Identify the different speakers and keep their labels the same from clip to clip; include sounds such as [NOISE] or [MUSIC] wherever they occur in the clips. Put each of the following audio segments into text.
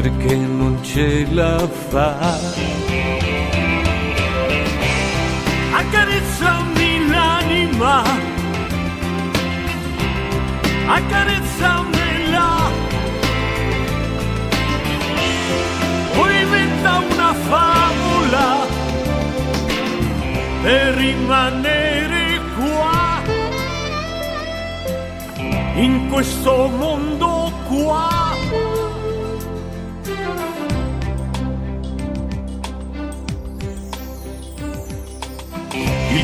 Speaker 1: perché non ce la fa. Accarezzami l'anima, accarezzamela, poi inventa una favola per rimanere qua, in questo mondo qua.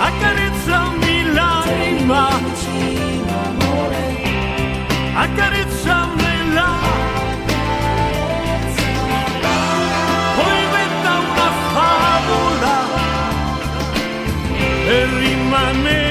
Speaker 1: Accarezzami l'anima, accarezzamela. Poi inventa una favola per rimanere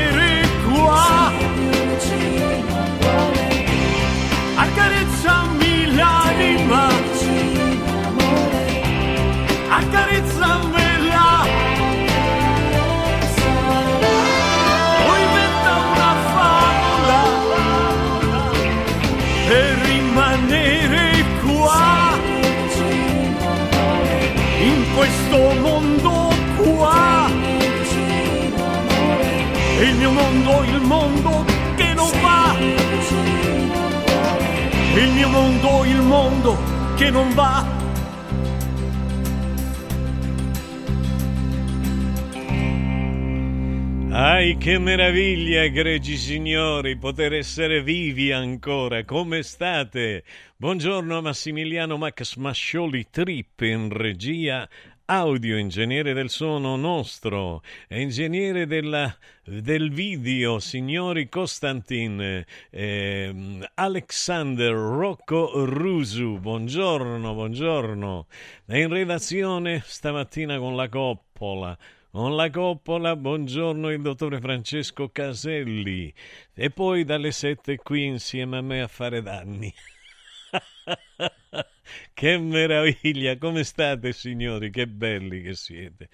Speaker 1: che meraviglia, egregi signori, poter essere vivi ancora. Come state? Buongiorno a Massimiliano Max Mascioli Trip in regia audio, ingegnere del suono nostro, ingegnere della, del video, signori Costantin, eh, Alexander Rocco Rusu, buongiorno, buongiorno. In redazione stamattina con la coppola. Con la coppola, buongiorno il dottore Francesco Caselli e poi dalle sette qui insieme a me a fare danni. [LAUGHS] che meraviglia, come state signori, che belli che siete.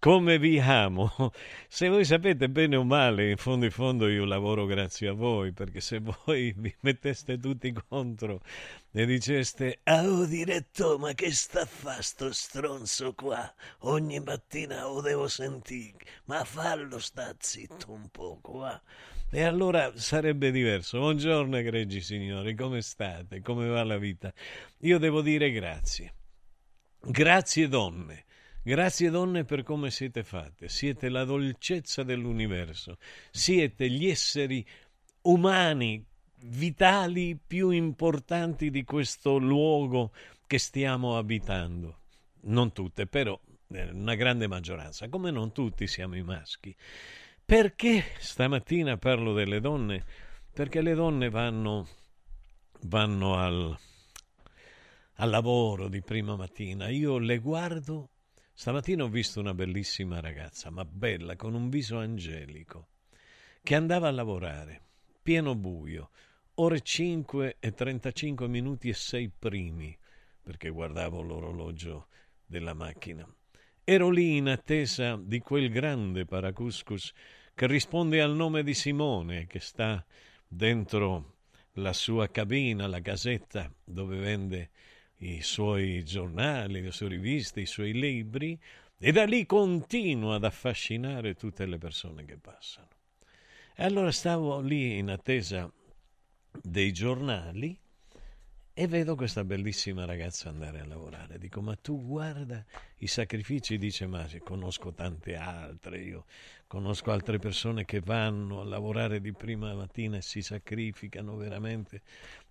Speaker 2: Come vi amo. [LAUGHS] Se voi sapete bene o male, in fondo in fondo io lavoro grazie a voi, perché se voi [LAUGHS] vi metteste tutti contro e diceste oh diretto ma che sta a fa sto stronzo qua? Ogni mattina lo devo sentire ma fallo sta zitto un po' qua e allora sarebbe diverso. Buongiorno egregi signori come state? Come va la vita? Io devo dire grazie. Grazie donne Grazie donne per come siete fatte, siete la dolcezza dell'universo, siete gli esseri umani vitali più importanti di questo luogo che stiamo abitando. Non tutte, però eh, una grande maggioranza, come non tutti siamo i maschi. Perché stamattina parlo delle donne? Perché le donne vanno, vanno al, al lavoro di prima mattina. Io le guardo. Stamattina ho visto una bellissima ragazza, ma bella, con un viso angelico, che andava a lavorare, pieno buio, ore 5 e 35 minuti e 6 primi, perché guardavo l'orologio della macchina. Ero lì in attesa di quel grande Paracuscus che risponde al nome di Simone, che sta dentro la sua cabina, la casetta dove vende i suoi giornali, le sue riviste, i suoi libri, e da lì continua ad affascinare tutte le persone che passano. E allora stavo lì in attesa dei giornali e vedo questa bellissima ragazza andare a lavorare. Dico, ma tu guarda i sacrifici, dice, ma conosco tante altre, io conosco altre persone che vanno a lavorare di prima mattina e si sacrificano veramente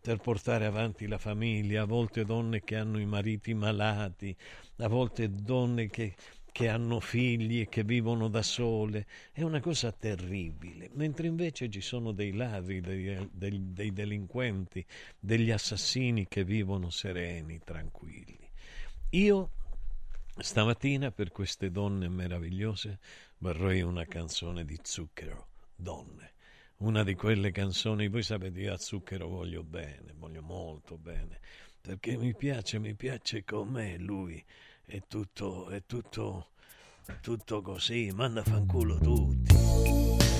Speaker 2: per portare avanti la famiglia, a volte donne che hanno i mariti malati, a volte donne che che hanno figli e che vivono da sole, è una cosa terribile, mentre invece ci sono dei ladri, dei, dei, dei delinquenti, degli assassini che vivono sereni, tranquilli. Io stamattina per queste donne meravigliose vorrei una canzone di zucchero, donne una di quelle canzoni, voi sapete, io a zucchero voglio bene, voglio molto bene, perché mi piace, mi piace com'è lui, è tutto, è tutto, tutto così, manda fanculo tutti.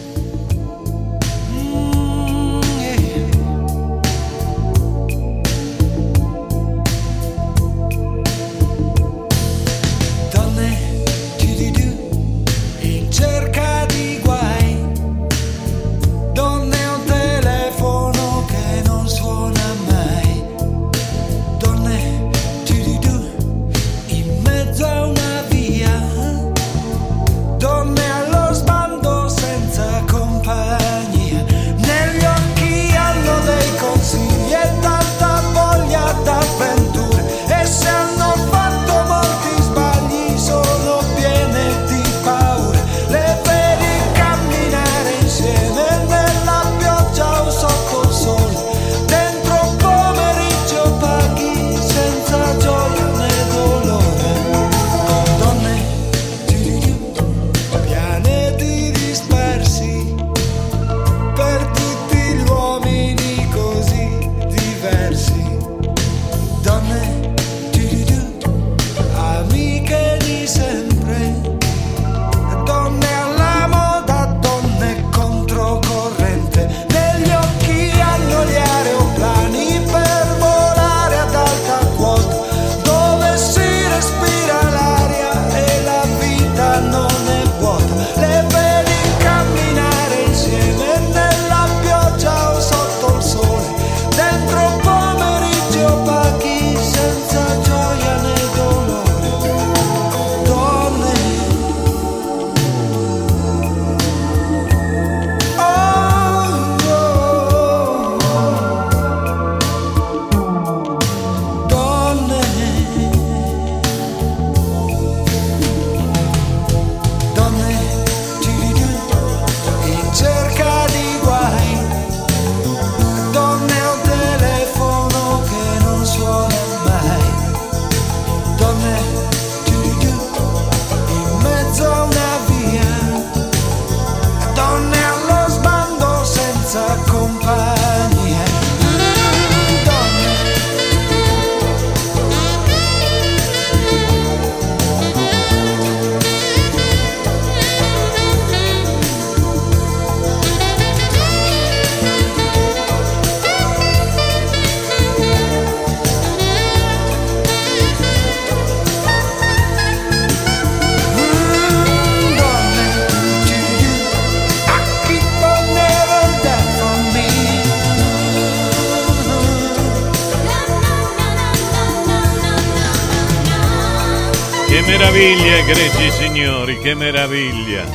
Speaker 2: Che meraviglia.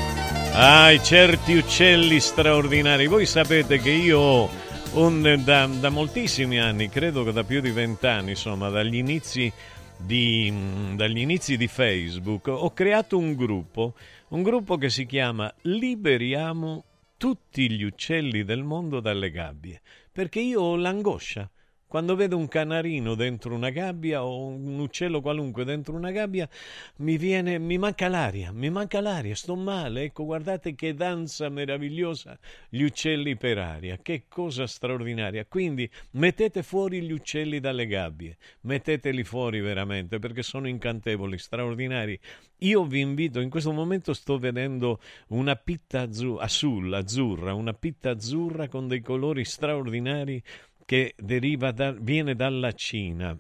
Speaker 2: Ah, certi uccelli straordinari. Voi sapete che io ho un, da, da, moltissimi anni, credo che da più di vent'anni, insomma, dagli inizi, di, dagli inizi di Facebook, ho creato un gruppo, un gruppo che si chiama Liberiamo tutti gli uccelli del mondo dalle gabbie, perché io ho l'angoscia quando vedo un canarino dentro una gabbia o un uccello qualunque dentro una gabbia, mi viene, mi manca l'aria, mi manca l'aria, sto male. Ecco, guardate che danza meravigliosa gli uccelli per aria, che cosa straordinaria. Quindi mettete fuori gli uccelli dalle gabbie, metteteli fuori veramente perché sono incantevoli, straordinari. Io vi invito, in questo momento sto vedendo una pitta azzurra, azzurra, una pitta azzurra con dei colori straordinari che da, viene dalla Cina.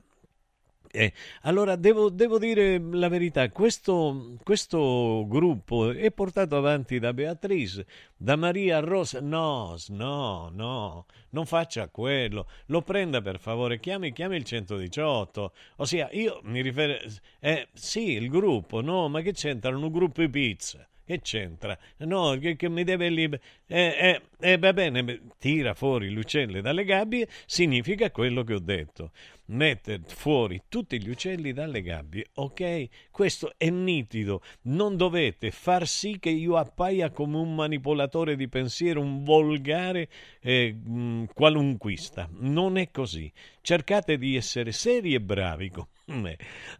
Speaker 2: Eh, allora devo, devo, dire la verità, questo, questo, gruppo è portato avanti da Beatrice, da Maria Rosa. No, no, no, non faccia quello, lo prenda per favore, chiami, chiami il 118. Ossia, io mi riferisco. Eh, sì, il gruppo, no, ma che c'entra? Un gruppo di pizza. Che c'entra? No, che, che mi deve lì. Eh, eh, eh, va bene, tira fuori l'uccello dalle gabbie, significa quello che ho detto. Mette fuori tutti gli uccelli dalle gabbie, ok? Questo è nitido. Non dovete far sì che io appaia come un manipolatore di pensiero, un volgare eh, qualunquista. Non è così. Cercate di essere seri e bravi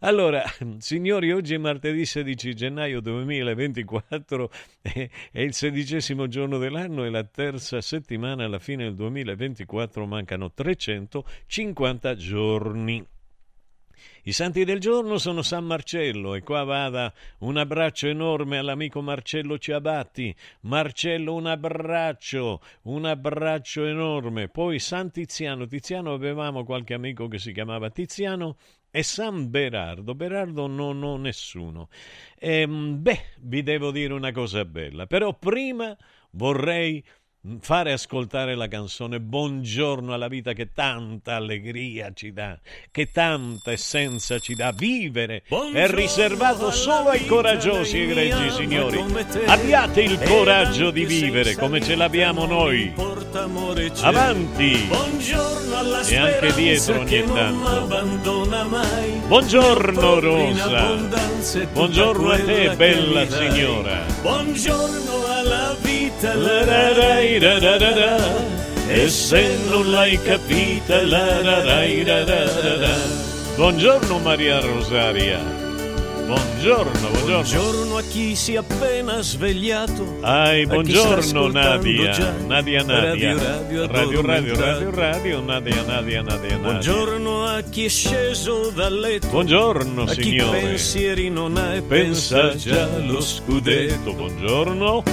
Speaker 2: allora, signori, oggi è martedì 16 gennaio 2024, è il sedicesimo giorno dell'anno e la terza settimana alla fine del 2024 mancano 350 giorni. I santi del giorno sono San Marcello e qua vada un abbraccio enorme all'amico Marcello Ciabatti. Marcello, un abbraccio, un abbraccio enorme. Poi San Tiziano. Tiziano avevamo qualche amico che si chiamava Tiziano e San Berardo. Berardo non ho nessuno. E, ehm, beh, vi devo dire una cosa bella, però prima vorrei fare ascoltare la canzone Buongiorno alla vita che tanta allegria ci dà, che tanta essenza ci dà. Vivere Buongiorno è riservato solo ai coraggiosi e gregi signori. Abbiate il coraggio di vivere come ce l'abbiamo noi. Avanti! E anche dietro ogni tanto. Buongiorno Rosa. Buongiorno a te, bella signora. Buongiorno alla vita. La, la, la, e se non l'hai capita, la, la, la, la, la, Buongiorno Maria Rosaria. Buongiorno, buongiorno.
Speaker 1: Buongiorno a chi si è appena svegliato.
Speaker 2: Ai, buongiorno Nadia. Nadia, Nadia. Radio, radio, radio, radio, radio, Nadia, Nadia, Nadia,
Speaker 1: Buongiorno a chi è sceso dal letto.
Speaker 2: Buongiorno,
Speaker 1: a
Speaker 2: signore.
Speaker 1: A chi pensieri non ha e
Speaker 2: pensa già allo scudetto. Buongiorno.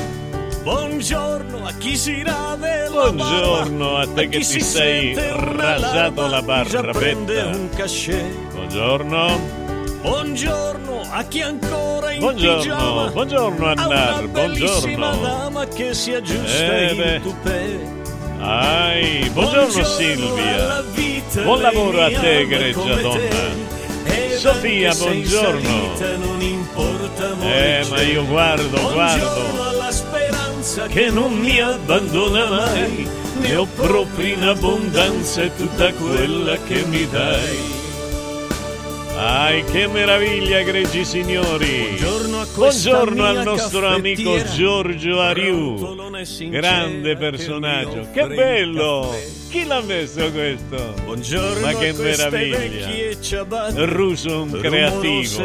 Speaker 1: Buongiorno a chi si rade
Speaker 2: Buongiorno a te a che ti sei rasato la barra
Speaker 1: un cachet.
Speaker 2: Buongiorno.
Speaker 1: Buongiorno a chi ancora in
Speaker 2: buongiorno,
Speaker 1: pigiama
Speaker 2: Buongiorno Annar, buongiorno.
Speaker 1: dama che si aggiusta eh il tupè.
Speaker 2: Ai, buongiorno, buongiorno Silvia. Buon lavoro a te, egregia donna. Sofia, buongiorno. Eh, ma io guardo, guardo. Che non mi abbandona mai. Ne ho proprio in abbondanza tutta quella che mi dai. Ai, che meraviglia, egregi signori!
Speaker 1: Buongiorno,
Speaker 2: Buongiorno al nostro amico Giorgio Ariu, grande personaggio. Che bello! Chi l'ha messo questo?
Speaker 1: Buongiorno
Speaker 2: Ma che meraviglia! Russo un creativo.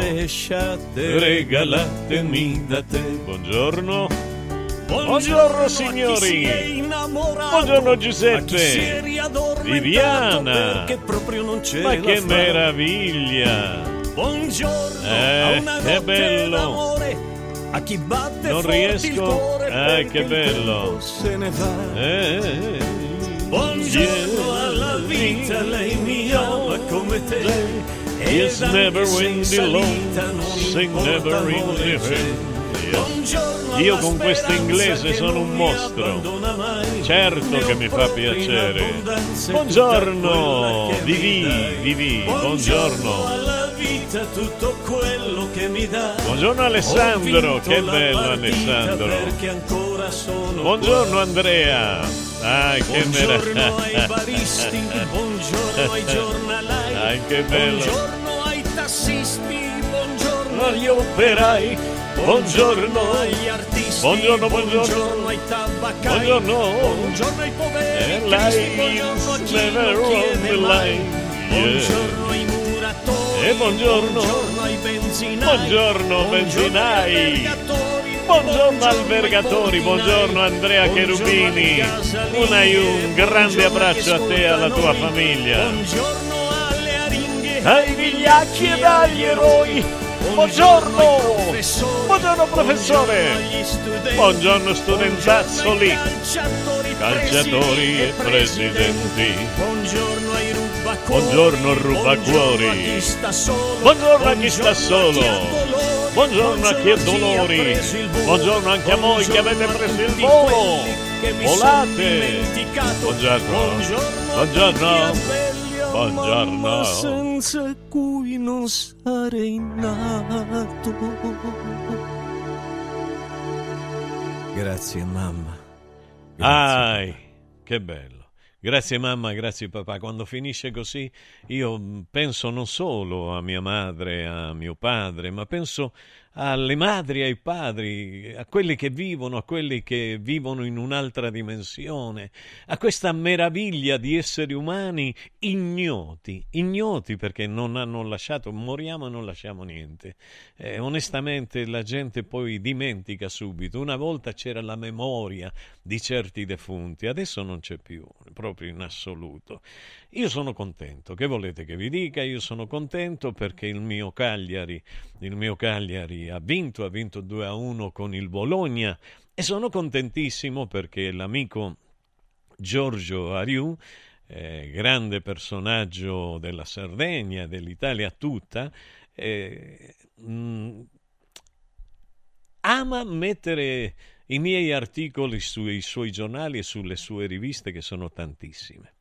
Speaker 2: Regalatemi da te. Buongiorno. Buongiorno signori. Buongiorno Giuseppe. Viviana. Ma che meraviglia.
Speaker 1: Buongiorno.
Speaker 2: Eh, che bello.
Speaker 1: A chi batte
Speaker 2: non riesco. Eh, che bello.
Speaker 1: Se ne va.
Speaker 2: Eh,
Speaker 1: Buongiorno alla vita, lei mi ama come te.
Speaker 2: Yes, never in the long, sing never in the io con questo inglese sono un mostro. Certo che mi fa piacere. Buongiorno, Vivi, Vivi, buongiorno.
Speaker 1: vita tutto quello che mi dà.
Speaker 2: Buongiorno Alessandro, che bello Alessandro. Buongiorno. Andrea. Ah, che
Speaker 1: Buongiorno ai
Speaker 2: meraviglia.
Speaker 1: baristi, [LAUGHS] buongiorno ai giornalai,
Speaker 2: Dai, che bello.
Speaker 1: buongiorno ai tassisti, buongiorno
Speaker 2: agli operai. Buongiorno.
Speaker 1: agli artisti,
Speaker 2: Buongiorno, buongiorno.
Speaker 1: ai tabaccai,
Speaker 2: Buongiorno.
Speaker 1: buongiorno ai poveri
Speaker 2: Eh,
Speaker 1: cristi, buongiorno a
Speaker 2: the
Speaker 1: mai, buongiorno ai muratori,
Speaker 2: E buongiorno.
Speaker 1: buongiorno ai benzinai,
Speaker 2: Buongiorno, benzinai. Buongiorno albergatori, buongiorno Andrea
Speaker 1: buongiorno
Speaker 2: Cherubini.
Speaker 1: alle casalinge,
Speaker 2: Un grande
Speaker 1: buongiorno
Speaker 2: abbraccio a te e alla tua famiglia.
Speaker 1: Buongiorno alle aringhe,
Speaker 2: Ai vigliacchi ed agli eroi. Buongiorno. Buongiorno professore.
Speaker 1: buongiorno
Speaker 2: studentazzoli.
Speaker 1: calciatori,
Speaker 2: e
Speaker 1: presidenti. Buongiorno ai rubacuori.
Speaker 2: Buongiorno, rubacuori.
Speaker 1: Buongiorno a chi sta solo.
Speaker 2: Buongiorno a chi
Speaker 1: ha dolori.
Speaker 2: Buongiorno anche a voi che avete preso il volo. Volate. Buongiorno.
Speaker 1: Buongiorno. A
Speaker 2: Buongiorno.
Speaker 1: mamma senza cui non sarei nato. Grazie mamma.
Speaker 2: Ai, che bello. Grazie mamma, grazie papà. Quando finisce così io penso non solo a mia madre, a mio padre, ma penso alle madri, ai padri, a quelli che vivono, a quelli che vivono in un'altra dimensione, a questa meraviglia di esseri umani ignoti, ignoti perché non hanno lasciato, moriamo e non lasciamo niente. Eh, onestamente la gente poi dimentica subito. Una volta c'era la memoria di certi defunti, adesso non c'è più, proprio in assoluto. Io sono contento, che volete che vi dica? Io sono contento perché il mio Cagliari, il mio Cagliari ha vinto, ha vinto 2 a 1 con il Bologna e sono contentissimo perché l'amico Giorgio Ariù, eh, grande personaggio della Sardegna, dell'Italia tutta, eh, mh, ama mettere i miei articoli sui suoi giornali e sulle sue riviste, che sono tantissime.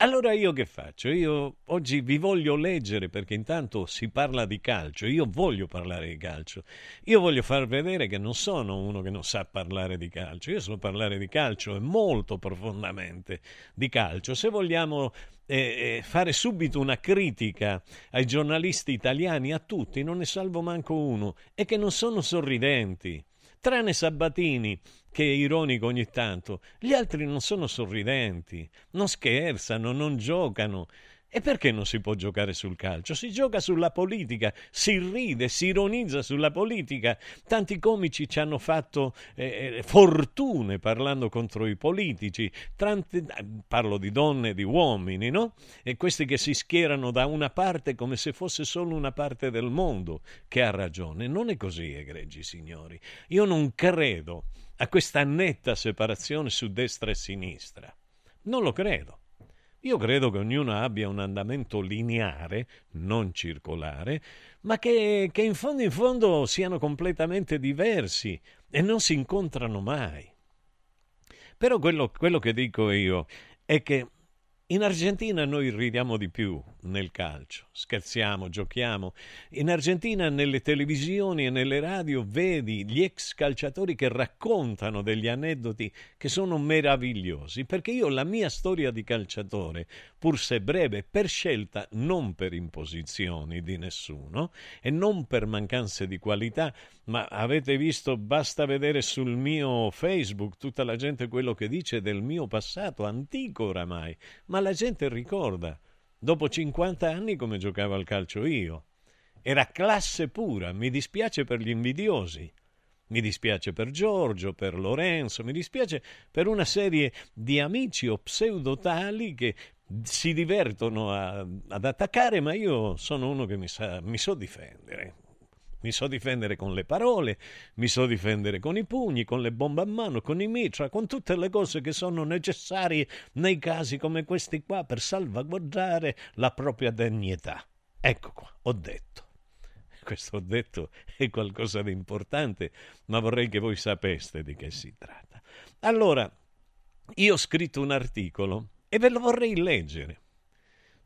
Speaker 2: Allora io che faccio? Io oggi vi voglio leggere perché intanto si parla di calcio, io voglio parlare di calcio, io voglio far vedere che non sono uno che non sa parlare di calcio, io so parlare di calcio e molto profondamente di calcio. Se vogliamo eh, eh, fare subito una critica ai giornalisti italiani, a tutti, non ne salvo manco uno, è che non sono sorridenti. Tranne Sabatini, che è ironico ogni tanto, gli altri non sono sorridenti, non scherzano, non giocano. E perché non si può giocare sul calcio? Si gioca sulla politica, si ride, si ironizza sulla politica. Tanti comici ci hanno fatto eh, fortune parlando contro i politici. Tanti, parlo di donne e di uomini, no? E questi che si schierano da una parte come se fosse solo una parte del mondo che ha ragione. Non è così, egregi signori. Io non credo a questa netta separazione su destra e sinistra. Non lo credo. Io credo che ognuno abbia un andamento lineare, non circolare, ma che, che, in fondo in fondo siano completamente diversi e non si incontrano mai. Però quello, quello che dico io è che in Argentina noi ridiamo di più nel calcio, scherziamo, giochiamo. In Argentina nelle televisioni e nelle radio vedi gli ex calciatori che raccontano degli aneddoti che sono meravigliosi, perché io la mia storia di calciatore, pur se breve, per scelta, non per imposizioni di nessuno e non per mancanze di qualità, ma avete visto, basta vedere sul mio Facebook tutta la gente quello che dice del mio passato, antico oramai, ma la gente ricorda, dopo 50 anni, come giocavo al calcio io. Era classe pura, mi dispiace per gli invidiosi. Mi dispiace per Giorgio, per Lorenzo, mi dispiace per una serie di amici o pseudotali che si divertono a, ad attaccare, ma io sono uno che mi, sa, mi so difendere. Mi so difendere con le parole, mi so difendere con i pugni, con le bombe a mano, con i mitra, con tutte le cose che sono necessarie nei casi come questi qua per salvaguardare la propria dignità. Ecco qua, ho detto. Questo ho detto è qualcosa di importante, ma vorrei che voi sapeste di che si tratta. Allora, io ho scritto un articolo e ve lo vorrei leggere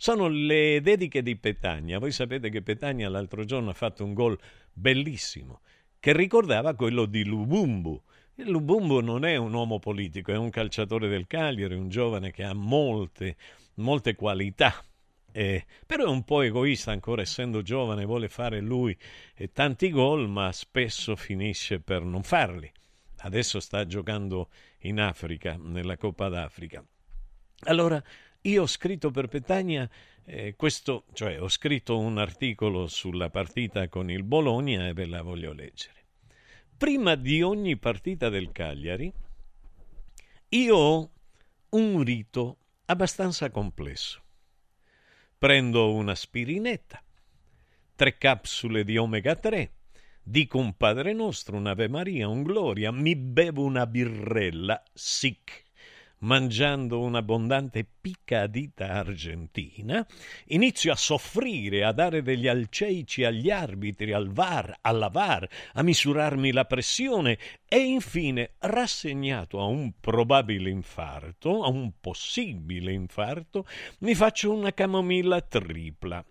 Speaker 2: sono le dediche di Petagna. Voi sapete che Petagna l'altro giorno ha fatto un gol bellissimo che ricordava quello di Lubumbu. Lubumbu non è un uomo politico, è un calciatore del Cagliari, un giovane che ha molte, molte qualità. Eh, però è un po' egoista ancora essendo giovane, vuole fare lui eh, tanti gol, ma spesso finisce per non farli. Adesso sta giocando in Africa, nella Coppa d'Africa. Allora, io ho scritto per Petagna eh, questo, cioè ho scritto un articolo sulla partita con il Bologna e ve la voglio leggere. Prima di ogni partita del Cagliari, io ho un rito abbastanza complesso. Prendo una spirinetta, tre capsule di omega 3, dico un Padre Nostro, un'Ave Maria, un Gloria, mi bevo una birrella, sic mangiando un'abbondante piccadita argentina, inizio a soffrire, a dare degli alceici agli arbitri, al VAR, alla VAR, a misurarmi la pressione e infine, rassegnato a un probabile infarto, a un possibile infarto, mi faccio una camomilla tripla.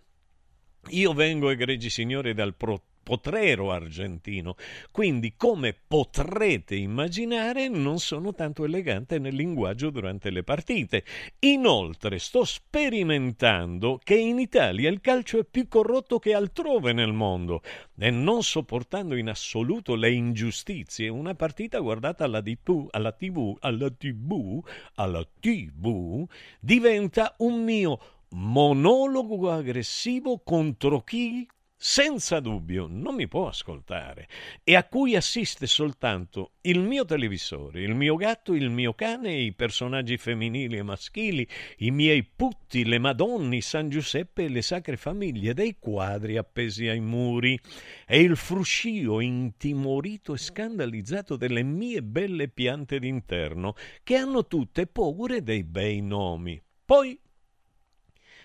Speaker 2: Io vengo, egregi signori, dal pro potrero argentino. Quindi, come potrete immaginare, non sono tanto elegante nel linguaggio durante le partite. Inoltre, sto sperimentando che in Italia il calcio è più corrotto che altrove nel mondo e non sopportando in assoluto le ingiustizie, una partita guardata alla TV, alla TV, alla TV, alla TV diventa un mio monologo aggressivo contro chi senza dubbio non mi può ascoltare e a cui assiste soltanto il mio televisore, il mio gatto, il mio cane, i personaggi femminili e maschili, i miei putti, le madonni, San Giuseppe e le sacre famiglie dei quadri appesi ai muri e il fruscio intimorito e scandalizzato delle mie belle piante d'interno che hanno tutte paure dei bei nomi. Poi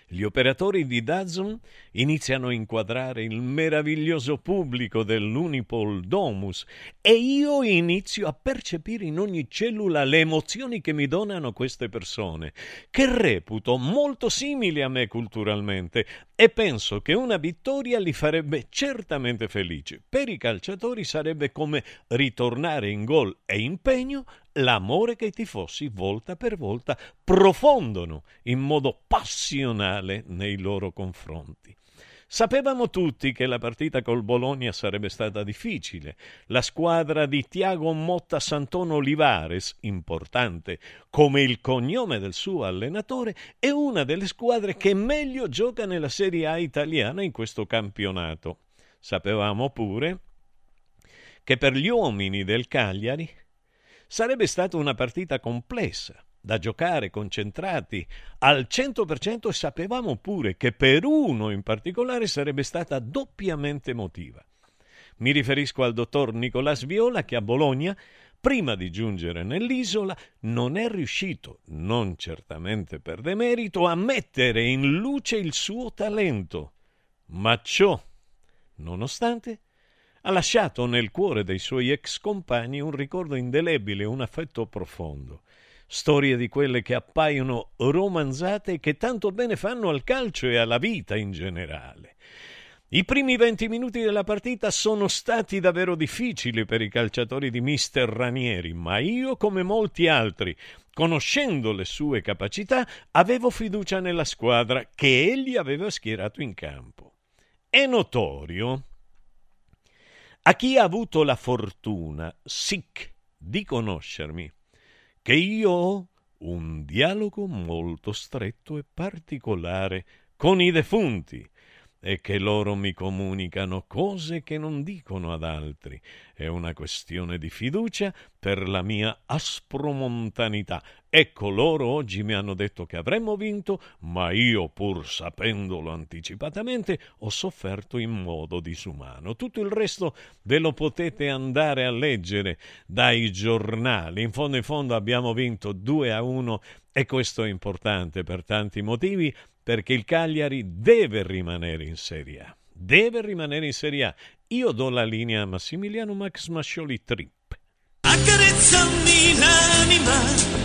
Speaker 2: gli operatori di Dazn iniziano a inquadrare il meraviglioso pubblico dell'Unipol Domus e io inizio a percepire in ogni cellula le emozioni che mi donano queste persone, che reputo molto simili a me culturalmente e penso che una vittoria li farebbe certamente felici. Per i calciatori sarebbe come ritornare in gol e impegno l'amore che i tifosi volta per volta profondono in modo passionale nei loro confronti. Sapevamo tutti che la partita col Bologna sarebbe stata difficile. La squadra di Tiago Motta Santono Olivares, importante come il cognome del suo allenatore, è una delle squadre che meglio gioca nella Serie A italiana in questo campionato. Sapevamo pure che per gli uomini del Cagliari Sarebbe stata una partita complessa, da giocare concentrati al 100% e sapevamo pure che per uno in particolare sarebbe stata doppiamente emotiva. Mi riferisco al dottor Nicolas Viola che a Bologna, prima di giungere nell'isola, non è riuscito, non certamente per demerito, a mettere in luce il suo talento. Ma ciò, nonostante, ha lasciato nel cuore dei suoi ex compagni un ricordo indelebile, un affetto profondo. Storie di quelle che appaiono romanzate e che tanto bene fanno al calcio e alla vita in generale. I primi 20 minuti della partita sono stati davvero difficili per i calciatori di mister Ranieri, ma io, come molti altri, conoscendo le sue capacità, avevo fiducia nella squadra che egli aveva schierato in campo. È notorio a chi ha avuto la fortuna, sic, di conoscermi, che io ho un dialogo molto stretto e particolare con i defunti, e che loro mi comunicano cose che non dicono ad altri. È una questione di fiducia per la mia aspromontanità. Ecco, loro oggi mi hanno detto che avremmo vinto, ma io, pur sapendolo anticipatamente, ho sofferto in modo disumano. Tutto il resto ve lo potete andare a leggere dai giornali. In fondo in fondo abbiamo vinto 2 a 1 e questo è importante per tanti motivi perché il Cagliari deve rimanere in Serie A. Deve rimanere in Serie A. Io do la linea a Massimiliano Max Mascioli Trip.
Speaker 1: Accarezzami l'anima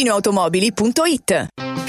Speaker 3: ValentinoAutomobili.it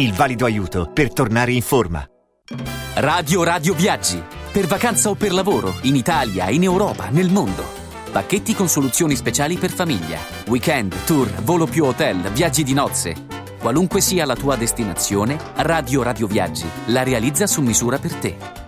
Speaker 4: il valido aiuto per tornare in forma.
Speaker 5: Radio Radio Viaggi. Per vacanza o per lavoro, in Italia, in Europa, nel mondo. Pacchetti con soluzioni speciali per famiglia. Weekend, tour, volo più hotel, viaggi di nozze. Qualunque sia la tua destinazione, Radio Radio Viaggi la realizza su misura per te.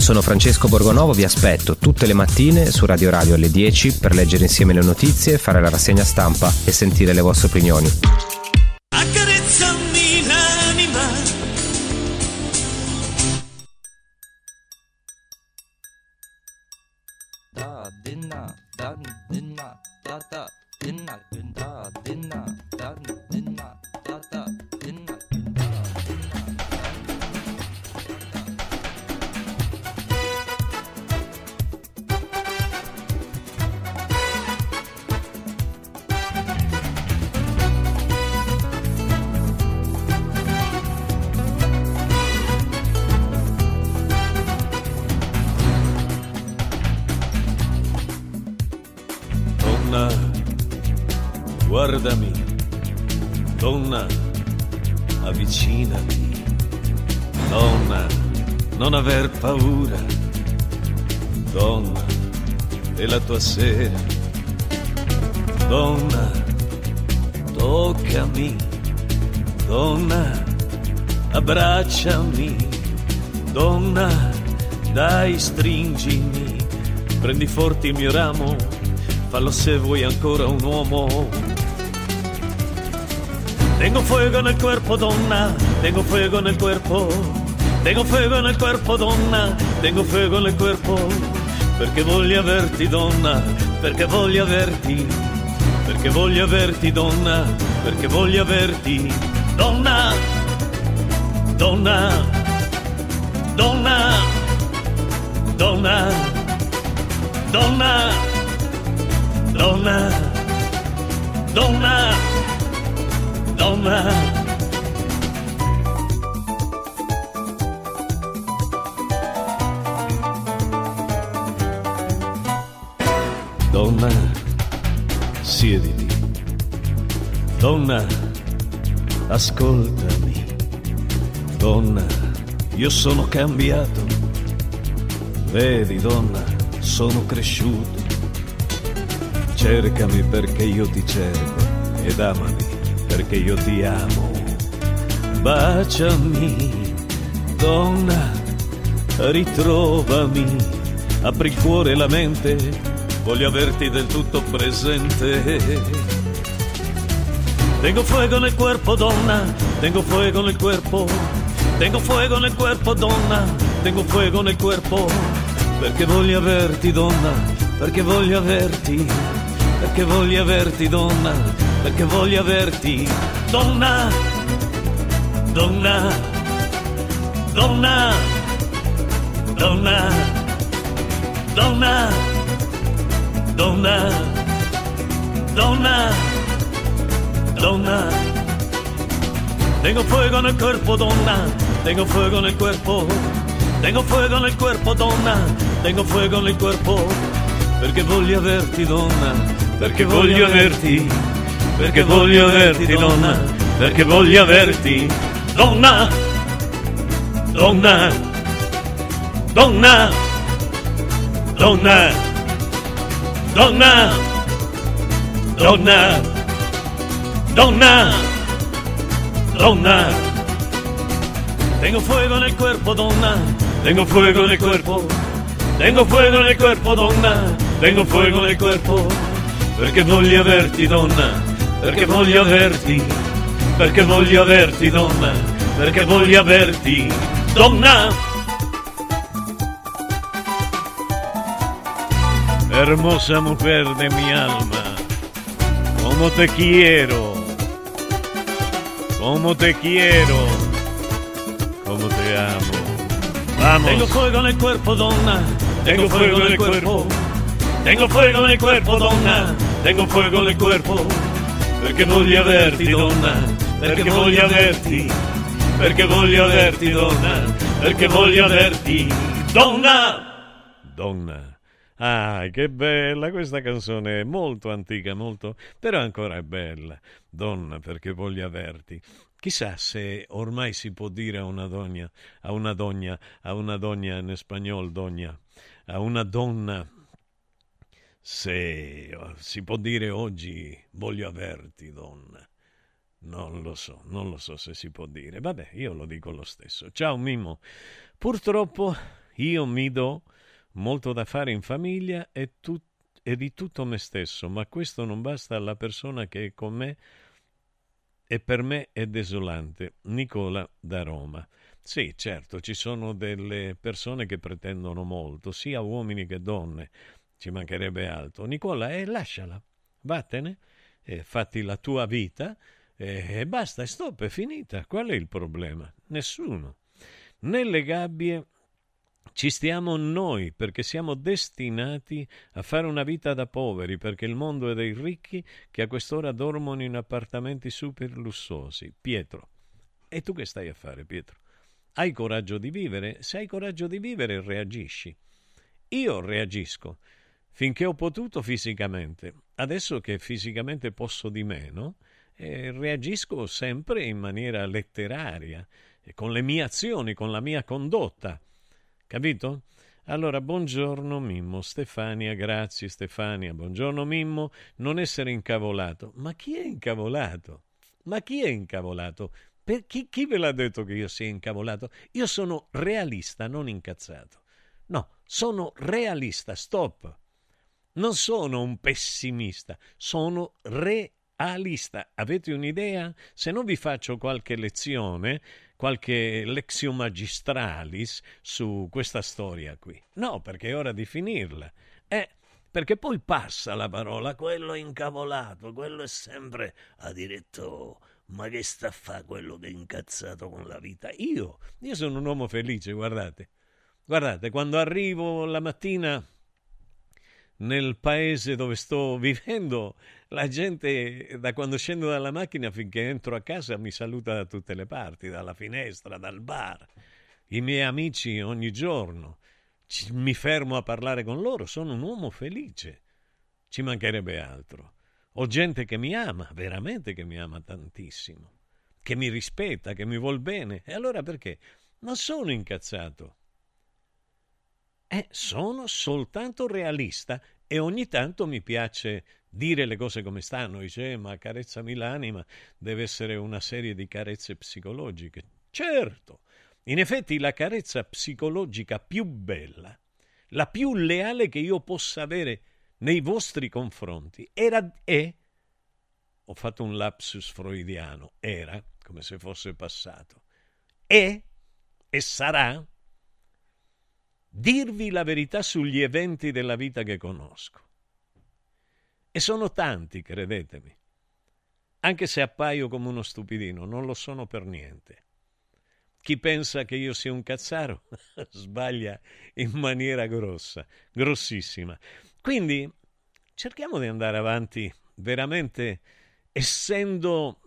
Speaker 6: Sono Francesco Borgonovo, vi aspetto tutte le mattine su Radio Radio alle 10 per leggere insieme le notizie, fare la rassegna stampa e sentire le vostre opinioni.
Speaker 1: Accarezzami l'anima.
Speaker 7: Da dinna, dan dinna, da da dinna, da dinna,
Speaker 2: guardami. Donna, avvicinati. Donna, non aver paura. Donna, è la tua sera. Donna, toccami. Donna, abbracciami. Donna, dai, stringimi. Prendi forte il mio ramo fallo se vuoi ancora un uomo. Tengo fuego en el cuerpo, donna, tengo fuego en el cuerpo. Tengo fuego en el cuerpo, donna, tengo fuego en el cuerpo. Perché voglio averti, donna, perché voglio averti. Perché voglio averti, donna, perché voglio averti. Donna, donna, donna, donna, donna, donna, donna, donna. Donna, siediti. Donna, ascoltami. Donna, io sono cambiato. Vedi, donna, sono cresciuto. Cercami perché io ti cerco ed amami perché io ti amo. Baciami, donna, ritrovami. Apri il cuore e la mente, voglio averti del tutto presente. Tengo fuego nel cuerpo, donna, tengo fuego nel cuerpo. Tengo fuego nel cuerpo, donna, tengo fuego nel cuerpo. Perché voglio averti, donna, perché voglio averti. Perché voglio averti, donna, perché voglio averti. Donna, donna, donna, donna, donna, donna, donna, donna. Tengo fuego en el cuerpo, donna, tengo fuego en el cuerpo. Tengo fuego en el cuerpo, donna, tengo fuego en el cuerpo. Perché voglio averti, donna, perché voglio averti. Perché voglio averti, donna, perché voglio averti. Donna, donna, donna, donna, donna, donna, donna, donna. Tengo fuego en el cuerpo, donna, tengo fuego en el cuerpo. Tengo fuego en el cuerpo, donna, tengo fuego en el cuerpo. Perché voglio averti, donna, perché voglio averti, perché voglio averti, donna, perché voglio averti, donna. Hermosa mujer de mi alma, como te quiero, como te quiero, como te amo. Vamos. Tengo fuego en el cuerpo, donna, tengo fuego en el cuerpo. Tengo fuego nel cuerpo, donna, tengo fuego nel cuerpo. Perché voglio averti, donna, perché voglio averti. Perché voglio averti, donna, perché voglio averti, donna. Donna. Ah, che bella questa canzone, è molto antica, molto, però ancora è bella. Donna, perché voglio averti. Chissà se ormai si può dire a una donna, a una donna, a una donna in spagnolo, donna, a una donna se oh, si può dire oggi voglio averti, donna. Non lo so, non lo so se si può dire. Vabbè, io lo dico lo stesso. Ciao Mimmo. Purtroppo io mi do molto da fare in famiglia e, tu- e di tutto me stesso, ma questo non basta alla persona che è con me e per me è desolante. Nicola da Roma. Sì, certo, ci sono delle persone che pretendono molto, sia uomini che donne ci mancherebbe altro. Nicola, eh, lasciala, vattene, eh, fatti la tua vita eh, e basta, stop, è finita. Qual è il problema? Nessuno. Nelle gabbie ci stiamo noi perché siamo destinati a fare una vita da poveri, perché il mondo è dei ricchi che a quest'ora dormono in appartamenti super lussuosi. Pietro, e tu che stai a fare, Pietro? Hai coraggio di vivere? Se hai coraggio di vivere, reagisci. Io reagisco finché ho potuto fisicamente. Adesso che fisicamente posso di meno, eh, reagisco sempre in maniera letteraria, con le mie azioni, con la mia condotta. Capito? Allora, buongiorno Mimmo, Stefania, grazie Stefania, buongiorno Mimmo, non essere incavolato. Ma chi è incavolato? Ma chi è incavolato? Per chi, chi ve l'ha detto che io sia incavolato? Io sono realista, non incazzato. No, sono realista, stop. Non sono un pessimista, sono a lista. Avete un'idea? Se non vi faccio qualche lezione, qualche lexio magistralis su questa storia qui. No, perché è ora di finirla. Eh, perché poi passa la parola, quello è incavolato, quello è sempre ha diretto ma che sta a fare quello che è incazzato con la vita? Io, io sono un uomo felice, guardate. Guardate, quando arrivo la mattina nel paese dove sto [LAUGHS] vivendo, la gente da quando scendo dalla macchina finché entro a casa mi saluta da tutte le parti, dalla finestra, dal bar. I miei amici ogni giorno mi fermo a parlare con loro, sono un uomo felice. Ci mancherebbe altro. Ho gente che mi ama, veramente che mi ama tantissimo, che mi rispetta, che mi vuol bene. E allora perché? Non sono incazzato. Eh, sono soltanto realista e ogni tanto mi piace dire le cose come stanno. Dice, eh, ma carezzami l'anima deve essere una serie di carezze psicologiche. Certo, in effetti la carezza psicologica più bella, la più leale che io possa avere nei vostri confronti era è ho fatto un lapsus freudiano, era come se fosse passato. È e sarà dirvi la verità sugli eventi della vita che conosco. E sono tanti, credetemi. Anche se appaio come uno stupidino, non lo sono per niente. Chi pensa che io sia un cazzaro [LAUGHS] sbaglia in maniera grossa, grossissima. Quindi cerchiamo di andare avanti veramente essendo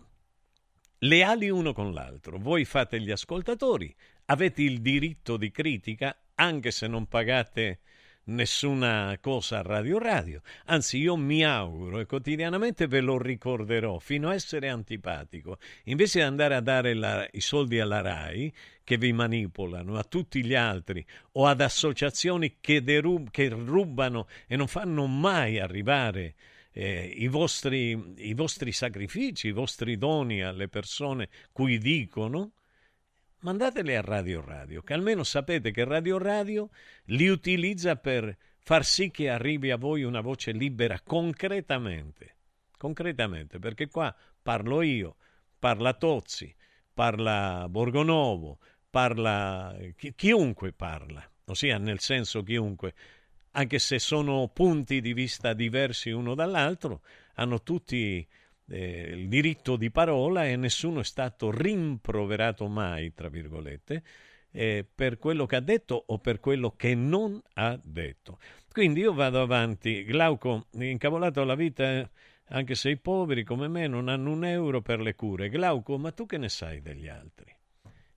Speaker 2: leali uno con l'altro. Voi fate gli ascoltatori, avete il diritto di critica, anche se non pagate nessuna cosa a Radio Radio. Anzi, io mi auguro e quotidianamente ve lo ricorderò fino a essere antipatico. Invece di andare a dare la, i soldi alla RAI che vi manipolano, a tutti gli altri o ad associazioni che, derub- che rubano e non fanno mai arrivare eh, i, vostri, i vostri sacrifici, i vostri doni alle persone cui dicono mandateli a Radio Radio, che almeno sapete che Radio Radio li utilizza per far sì che arrivi a voi una voce libera concretamente. Concretamente, perché qua parlo io, parla Tozzi, parla Borgonovo, parla chi, chiunque parla, ossia nel senso chiunque, anche se sono punti di vista diversi uno dall'altro, hanno tutti eh, il diritto di parola e nessuno è stato rimproverato mai, tra virgolette, eh, per quello che ha detto o per quello che non ha detto. Quindi io vado avanti, Glauco, incavolato la vita, anche se i poveri come me non hanno un euro per le cure. Glauco, ma tu che ne sai degli altri?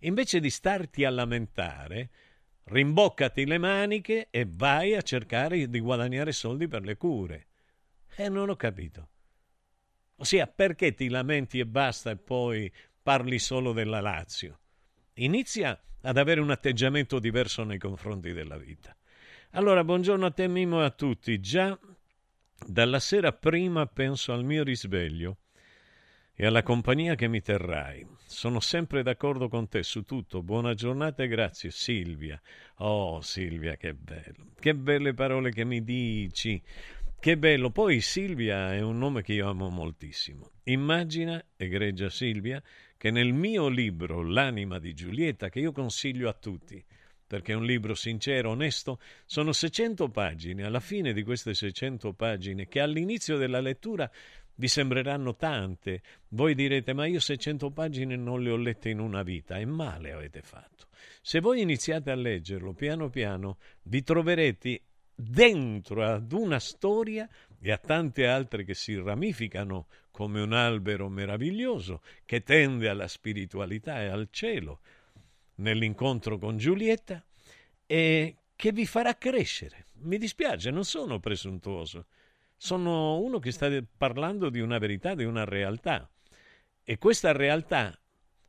Speaker 2: Invece di starti a lamentare, rimboccati le maniche e vai a cercare di guadagnare soldi per le cure. E non ho capito. Ossia, perché ti lamenti e basta e poi parli solo della Lazio? Inizia ad avere un atteggiamento diverso nei confronti della vita. Allora, buongiorno a te Mimo e a tutti. Già dalla sera prima penso al mio risveglio e alla compagnia che mi terrai. Sono sempre d'accordo con te su tutto. Buona giornata e grazie, Silvia. Oh, Silvia, che bello. Che belle parole che mi dici. Che bello. Poi Silvia è un nome che io amo moltissimo. Immagina, egregia Silvia, che nel mio libro L'anima di Giulietta, che io consiglio a tutti, perché è un libro sincero, onesto, sono 600 pagine. Alla fine di queste 600 pagine, che all'inizio della lettura vi sembreranno tante, voi direte ma io 600 pagine non le ho lette in una vita e male avete fatto. Se voi iniziate a leggerlo piano piano, vi troverete dentro ad una storia e a tante altre che si ramificano come un albero meraviglioso che tende alla spiritualità e al cielo nell'incontro con Giulietta e che vi farà crescere. Mi dispiace, non sono presuntuoso, sono uno che sta parlando di una verità, di una realtà e questa realtà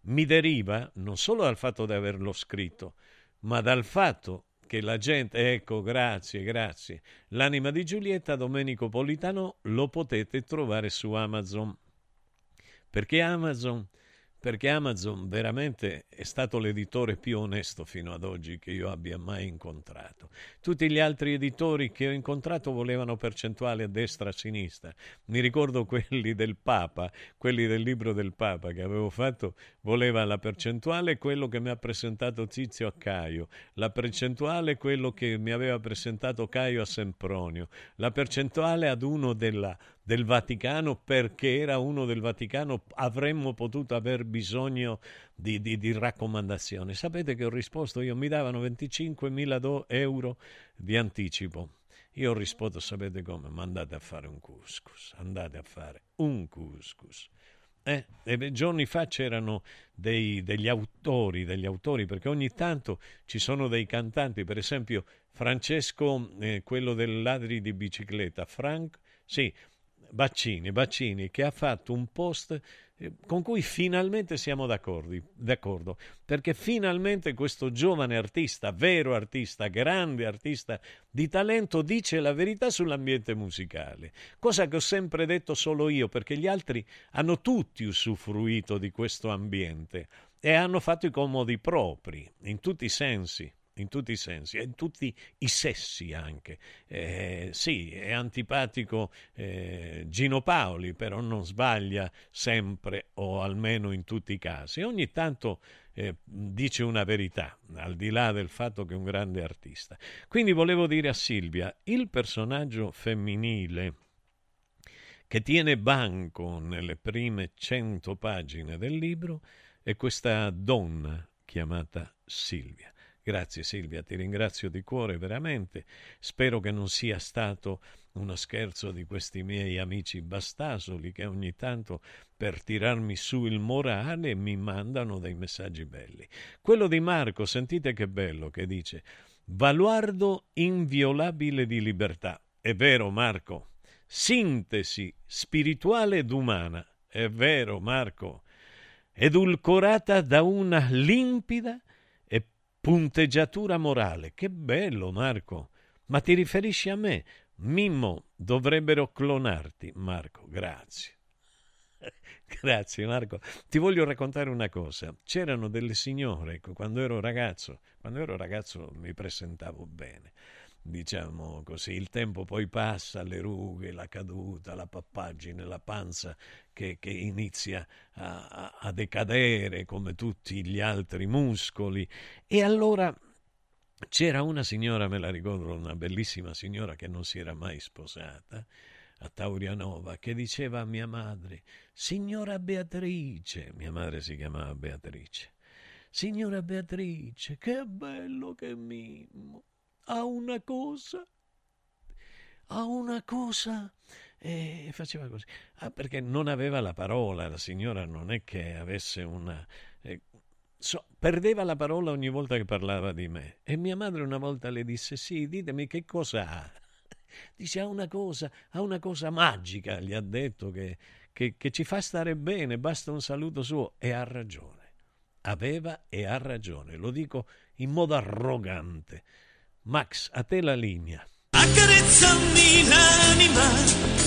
Speaker 2: mi deriva non solo dal fatto di averlo scritto, ma dal fatto che la gente, ecco, grazie, grazie. L'anima di Giulietta, Domenico Politano, lo potete trovare su Amazon. Perché Amazon? Perché Amazon veramente è stato l'editore più onesto fino ad oggi che io abbia mai incontrato. Tutti gli altri editori che ho incontrato volevano percentuali a destra a sinistra. Mi ricordo [LAUGHS] quelli del Papa, quelli del libro del Papa che avevo fatto, voleva la percentuale quello che mi ha presentato Tizio a Caio, la percentuale quello che mi aveva presentato Caio a Sempronio, la percentuale ad uno della del Vaticano perché era uno del Vaticano, avremmo potuto aver bisogno di, di, di raccomandazioni. Sapete che ho risposto io, mi davano 25.000 euro di anticipo. Io ho risposto, sapete come? Ma andate a fare un couscous, andate a fare un couscous. Eh, e giorni fa c'erano dei, degli autori, degli autori, perché ogni tanto ci sono dei cantanti, per esempio Francesco, eh, quello del ladri di bicicletta, Frank, sì, Baccini, Baccini, che ha fatto un post eh, con cui finalmente siamo d'accordo, d'accordo, perché finalmente questo giovane artista, vero artista, grande artista di talento, dice la verità sull'ambiente musicale, cosa che ho sempre detto solo io, perché gli altri hanno tutti usufruito di questo ambiente e hanno fatto i comodi propri, in tutti i sensi in tutti i sensi, in tutti i sessi anche. Eh, sì, è antipatico eh, Gino Paoli, però non sbaglia sempre o almeno in tutti i casi. Ogni tanto eh, dice una verità, al di là del fatto che è un grande artista. Quindi volevo dire a Silvia, il personaggio femminile che tiene banco nelle prime cento pagine del libro è questa donna chiamata Silvia. Grazie Silvia, ti ringrazio di cuore veramente. Spero che non sia stato uno scherzo di questi miei amici bastasoli che ogni tanto per tirarmi su il morale mi mandano dei messaggi belli. Quello di Marco, sentite che bello che dice Baluardo inviolabile di libertà. È vero Marco. Sintesi spirituale ed umana. È vero Marco. Edulcorata da una limpida punteggiatura morale. Che bello, Marco. Ma ti riferisci a me? Mimmo, dovrebbero clonarti. Marco, grazie. [LAUGHS] Grazie Marco. Ti voglio raccontare una cosa. C'erano delle signore quando ero ragazzo, quando ero ragazzo mi presentavo bene diciamo così, il tempo poi passa, le rughe, la caduta, la pappagine, la panza che, che inizia a, a, decadere come tutti gli altri muscoli. E allora c'era una signora, me la ricordo, una bellissima signora che non si era mai sposata, a Taurianova, che diceva a mia madre, signora Beatrice, mia madre si chiamava Beatrice, signora Beatrice, che bello che mimo, a una cosa, a una cosa. E faceva così. Ah, perché non aveva la parola, la signora non è che avesse una... Eh, so, perdeva la parola ogni volta che parlava di me. E mia madre una volta le disse, sì, ditemi che cosa ha. [LAUGHS] Dice, ha una cosa, ha una cosa magica, gli ha detto che, che, che ci fa stare bene, basta un saluto suo. E ha ragione. Aveva e ha ragione, lo dico in modo arrogante. Max, a te la linea. Accarezzami l'anima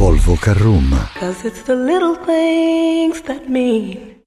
Speaker 8: Volvo.
Speaker 9: Cause it's the little things that mean.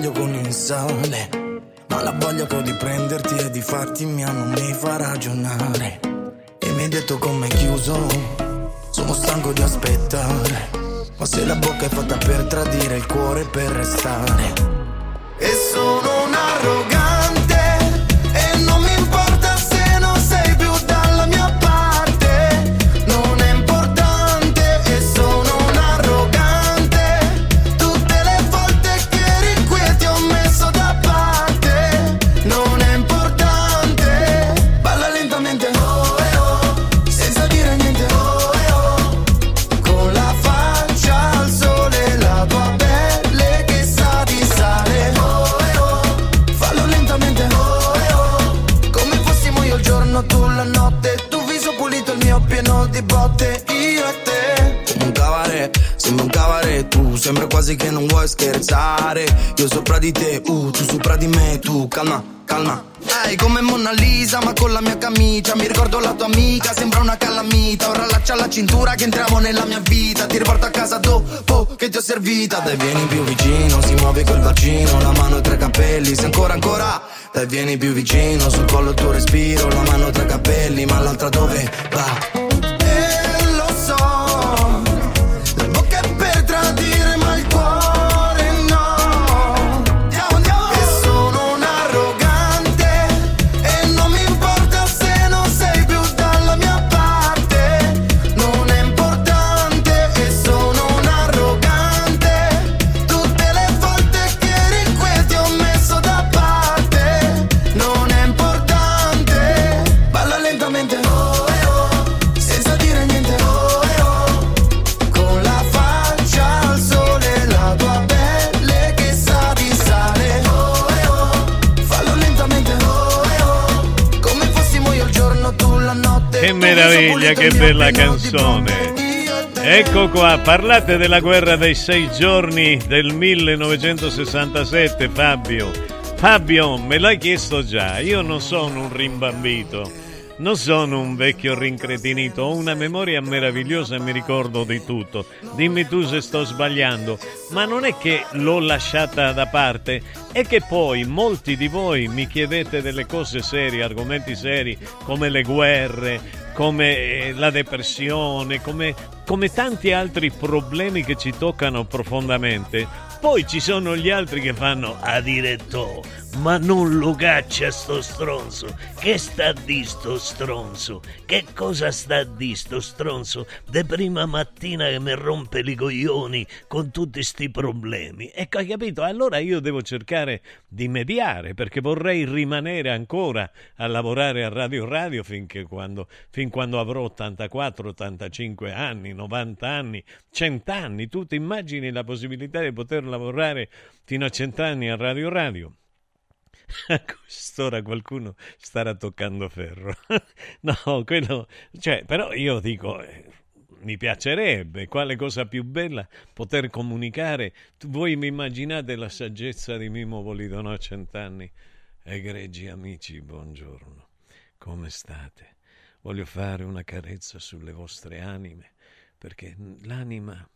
Speaker 10: Taglio con il sale. Ma la voglia che ho di prenderti e di farti mia non mi fa ragionare. E mi hai detto come chiuso, sono stanco di aspettare. Ma se la bocca è fatta per tradire, il cuore per restare. E sono un arrogante. Quasi che non vuoi scherzare. Io sopra di te, uh, tu sopra di me. Tu calma, calma. Ehi, come Mona Lisa, ma con la mia camicia. Mi ricordo la tua amica, sembra una calamita. Ora laccia alla cintura che entriamo nella mia vita. Ti riporto a casa dopo che ti ho servita. Dai, vieni più vicino, si muove col bacino. Una mano tra i capelli, se ancora, ancora. Dai, vieni più vicino, sul collo il tuo respiro. La mano tra i capelli, ma l'altra dove va?
Speaker 2: Meraviglia, che bella canzone. Ecco qua, parlate della guerra dei sei giorni del 1967, Fabio. Fabio, me l'hai chiesto già, io non sono un rimbambito. Non sono un vecchio rincretinito, ho una memoria meravigliosa e mi ricordo di tutto. Dimmi tu se sto sbagliando, ma non è che l'ho lasciata da parte, è che poi molti di voi mi chiedete delle cose serie, argomenti seri, come le guerre, come eh, la depressione, come, come tanti altri problemi che ci toccano profondamente. Poi ci sono gli altri che fanno a diretto, ma non lo caccia sto stronzo. Che sta di sto stronzo? Che cosa sta di sto stronzo? De prima mattina che mi rompe i coglioni con tutti sti problemi. Ecco, hai capito? Allora io devo cercare di mediare perché vorrei rimanere ancora a lavorare a Radio Radio finché quando, fin quando avrò 84, 85 anni, 90 anni, 100 anni. Tu ti immagini la possibilità di poter lavorare fino a 100 anni a Radio Radio? [LAUGHS] a quest'ora qualcuno starà toccando ferro. [LAUGHS] no, quello... Cioè, però io dico... Eh, mi piacerebbe, quale cosa più bella poter comunicare. Voi mi immaginate la saggezza di Mimo Polidono a cent'anni? Egregi amici, buongiorno. Come state? Voglio fare una carezza sulle vostre anime, perché l'anima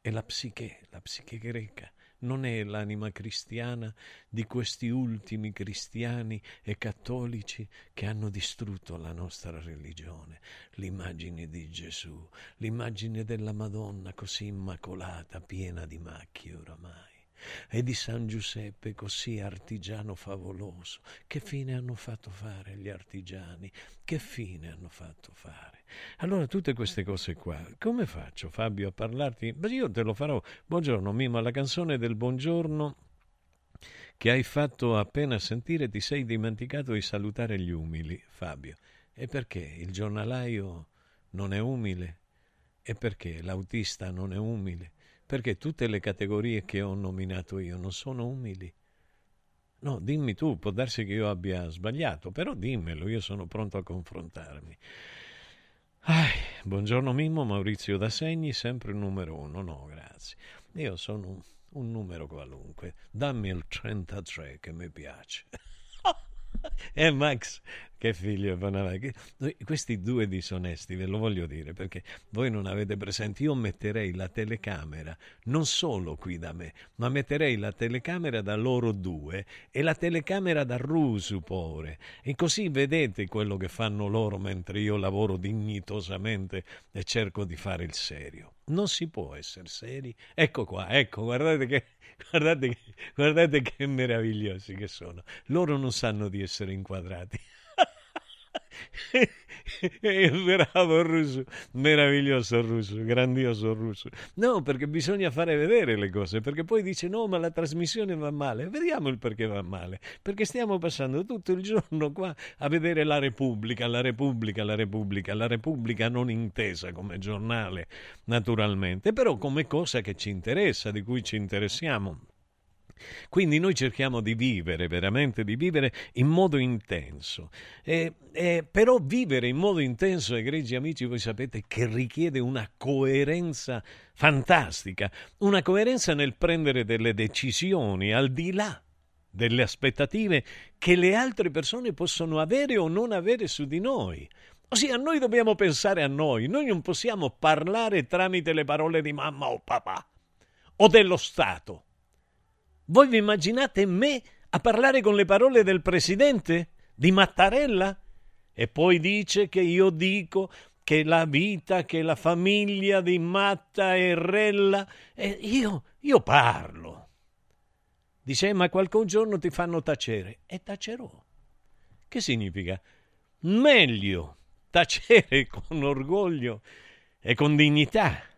Speaker 2: è la psiche, la psiche greca non è l'anima cristiana di questi ultimi cristiani e cattolici che hanno distrutto la nostra religione, l'immagine di Gesù, l'immagine della Madonna così immacolata, piena di macchie oramai e di San Giuseppe così artigiano favoloso. Che fine hanno fatto fare gli artigiani? Che fine hanno fatto fare? Allora tutte queste cose qua, come faccio Fabio a parlarti? Beh, io te lo farò. Buongiorno Mima, la canzone del buongiorno che hai fatto appena sentire ti sei dimenticato di salutare gli umili, Fabio. E perché il giornalaio non è umile? E perché l'autista non è umile? Perché tutte le categorie che ho nominato io non sono umili. No, dimmi tu, può darsi che io abbia sbagliato, però dimmelo, io sono pronto a confrontarmi. Ai, buongiorno Mimmo, Maurizio da Segni, sempre il numero uno. No, grazie. Io sono un, un numero qualunque. Dammi il 33 che mi piace. [LAUGHS] Eh, Max, che figlio Bonavai. Questi due disonesti, ve lo voglio dire, perché voi non avete presente, io metterei la telecamera non solo qui da me, ma metterei la telecamera da loro due e la telecamera da Rusu, pure. E così vedete quello che fanno loro mentre io lavoro dignitosamente e cerco di fare il serio. Non si può essere seri. Ecco qua, ecco, guardate che Guardate, guardate che meravigliosi che sono. Loro non sanno di essere inquadrati. [LAUGHS] Bravo russo, meraviglioso russo, grandioso russo. No, perché bisogna fare vedere le cose, perché poi dice no, ma la trasmissione va male. Vediamo il perché va male. Perché stiamo passando tutto il giorno qua a vedere la Repubblica, la Repubblica, la Repubblica, la Repubblica non intesa come giornale, naturalmente, però come cosa che ci interessa, di cui ci interessiamo. Quindi noi cerchiamo di vivere, veramente di vivere in modo intenso. E, e, però vivere in modo intenso, egregi amici, voi sapete che richiede una coerenza fantastica, una coerenza nel prendere delle decisioni al di là delle aspettative che le altre persone possono avere o non avere su di noi. Ossia, noi dobbiamo pensare a noi, noi non possiamo parlare tramite le parole di mamma o papà o dello Stato voi vi immaginate me a parlare con le parole del presidente? Di Mattarella? E poi dice che io dico che la vita, che la famiglia di Matta e Rella... E io, io parlo. Dice, ma qualche giorno ti fanno tacere. E tacerò. Che significa? Meglio tacere [LAUGHS] con orgoglio e con dignità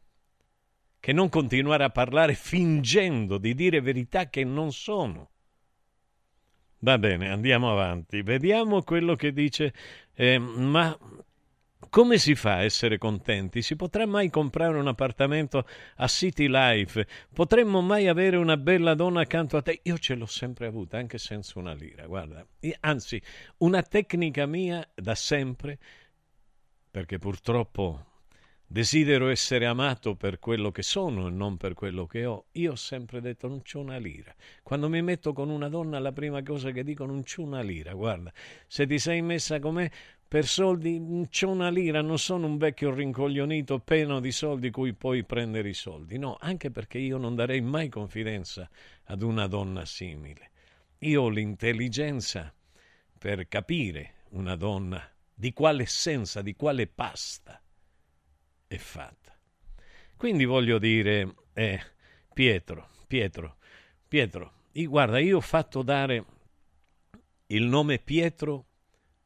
Speaker 2: che non continuare a parlare fingendo di dire verità che non sono. Va bene, andiamo avanti. Vediamo quello che dice. Eh, ma come si fa a essere contenti? Si potrà mai comprare un appartamento a City Life? Potremmo mai avere una bella donna accanto a te? Io ce l'ho sempre avuta, anche senza una lira, guarda. Anzi, una tecnica mia da sempre perché purtroppo desidero essere amato per quello che sono e non per quello che ho. Io ho sempre detto non c'ho una lira. Quando mi metto con una donna la prima cosa che dico non c'ho una lira. Guarda, se ti sei messa con me per soldi non c'ho una lira, non sono un vecchio rincoglionito pieno di soldi cui puoi prendere i soldi. No, anche perché io non darei mai confidenza ad una donna simile. Io ho l'intelligenza per capire una donna di quale essenza, di quale pasta è fatta. Quindi voglio dire, eh, Pietro, Pietro, Pietro, guarda, io ho fatto dare il nome Pietro,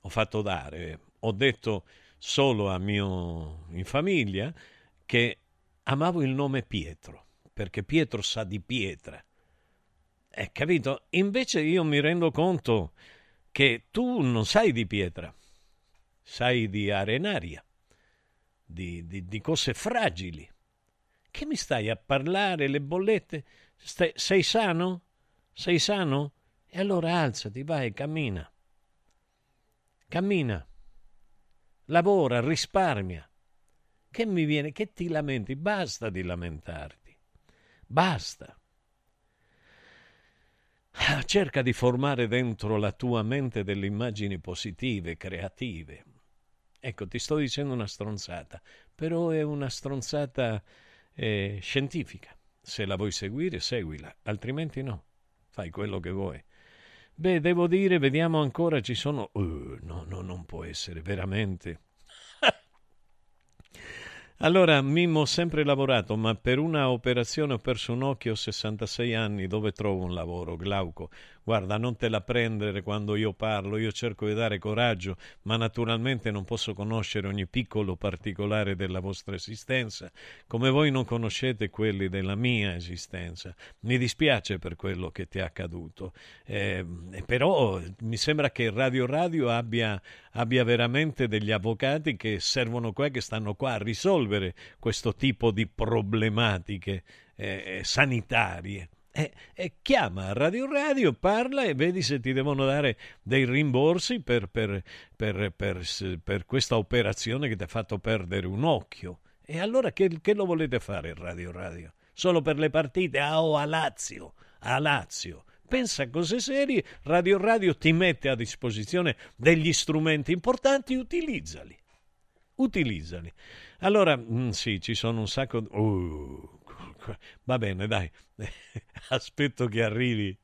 Speaker 2: ho fatto dare, ho detto solo a mio in famiglia che amavo il nome Pietro, perché Pietro sa di pietra. Eh, capito? Invece io mi rendo conto che tu non sai di pietra, sai di arenaria di, di, di cose fragili. Che mi stai a parlare le bollette? Stai, sei sano? Sei sano? E allora alzati, vai, cammina. Cammina. Lavora, risparmia. Che mi viene? Che ti lamenti? Basta di lamentarti. Basta. Cerca di formare dentro la tua mente delle immagini positive, creative, Ecco, ti sto dicendo una stronzata, però è una stronzata eh, scientifica. Se la vuoi seguire, seguila, altrimenti no. Fai quello che vuoi. Beh, devo dire, vediamo ancora, ci sono... Uh, no, no, non può essere, veramente. [LAUGHS] Allora, Mimmo, ho sempre lavorato, ma per una operazione ho perso un occhio a 66 anni. Dove trovo un lavoro, Glauco? Guarda, non te la prendere quando io parlo, io cerco di dare coraggio, ma naturalmente non posso conoscere ogni piccolo particolare della vostra esistenza, come voi non conoscete quelli della mia esistenza. Mi dispiace per quello che ti è accaduto, eh, però mi sembra che Radio Radio abbia, abbia veramente degli avvocati che servono qua, che stanno qua a risolvere questo tipo di problematiche eh, sanitarie. E, e, chiama Radio Radio, parla e vedi se ti devono dare dei rimborsi per, per, per, per questa operazione che ti ha fatto perdere un occhio. E allora che, che, lo volete fare Radio Radio? Solo per le partite? Ah, oh, a Lazio, a Lazio. Pensa a cose serie, Radio Radio ti mette a disposizione degli strumenti importanti, utilizzali. Utilizzali. Allora, mh, mm, sì, ci sono un sacco... Uh, Va bene, dai, [LAUGHS] aspetto che arrivi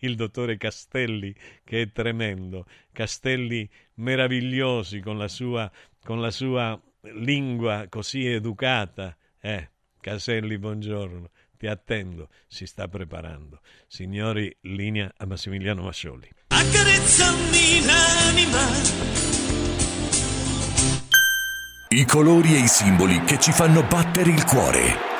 Speaker 2: il dottore Castelli, che è tremendo. Castelli meravigliosi con la sua, con la sua lingua così educata. Eh, Castelli, buongiorno. Ti attendo, si sta preparando. Signori, linea a Massimiliano Mascioli. Accarezzami l'anima.
Speaker 11: I colori e i simboli che ci fanno battere il cuore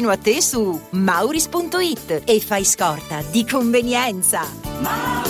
Speaker 12: vicino a te su mauris.it e fai scorta di convenienza. Mauris.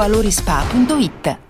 Speaker 13: valorispa.it.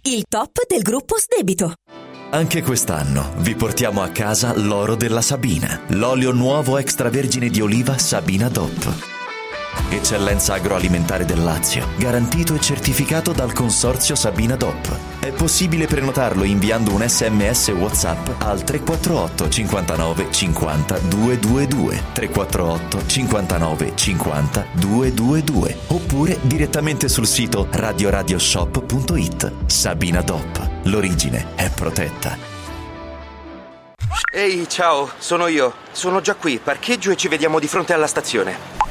Speaker 14: il top del gruppo Sdebito.
Speaker 15: Anche quest'anno vi portiamo a casa l'oro della Sabina, l'olio nuovo extravergine di oliva Sabina DOP. Eccellenza agroalimentare del Lazio, garantito e certificato dal consorzio Sabina DOP. È possibile prenotarlo inviando un sms WhatsApp al 348 59 50 222 348 59 50 222 oppure direttamente sul sito radioradioshop.it. Sabina DOP. L'origine è protetta.
Speaker 16: Ehi, ciao, sono io. Sono già qui, parcheggio e ci vediamo di fronte alla stazione.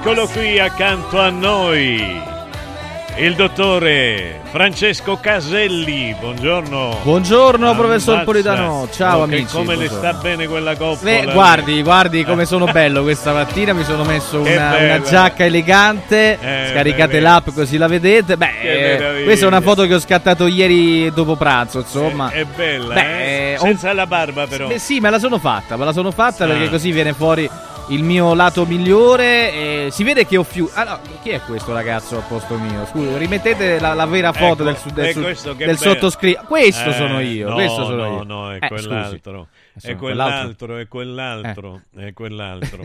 Speaker 2: eccolo qui accanto a noi. Il dottore Francesco Caselli, buongiorno.
Speaker 17: Buongiorno professor
Speaker 2: Ammazza.
Speaker 17: Politano, ciao
Speaker 2: Oh,
Speaker 17: amici.
Speaker 2: Come le
Speaker 17: buongiorno.
Speaker 2: sta bene quella coppola?
Speaker 17: Beh, guardi, guardi come sono bello questa mattina. Mi sono messo una, una giacca elegante.
Speaker 2: Eh,
Speaker 17: Scaricate l'app così la vedete. Beh, eh, questa è una foto che ho scattato ieri dopo pranzo. Insomma,
Speaker 2: È bella,
Speaker 17: Beh,
Speaker 2: eh?
Speaker 17: eh,
Speaker 2: Senza la barba però.
Speaker 17: Beh, sì, me la sono fatta. Me la sono fatta
Speaker 2: Ah.
Speaker 17: perché così viene fuori il mio lato migliore. E si vede che ho più. Ah, no, chi è questo ragazzo a posto mio? Scusa, rimettete la, la vera foto
Speaker 2: Ecco,
Speaker 17: del, del, del
Speaker 2: bello.
Speaker 17: sottoscritto. Questo
Speaker 2: Eh,
Speaker 17: sono io.
Speaker 2: no,
Speaker 17: questo sono
Speaker 2: no,
Speaker 17: io.
Speaker 2: no, è
Speaker 17: Eh,
Speaker 2: quell'altro. È quell'altro, è quell'altro, [LAUGHS]
Speaker 17: Eh.
Speaker 2: è quell'altro.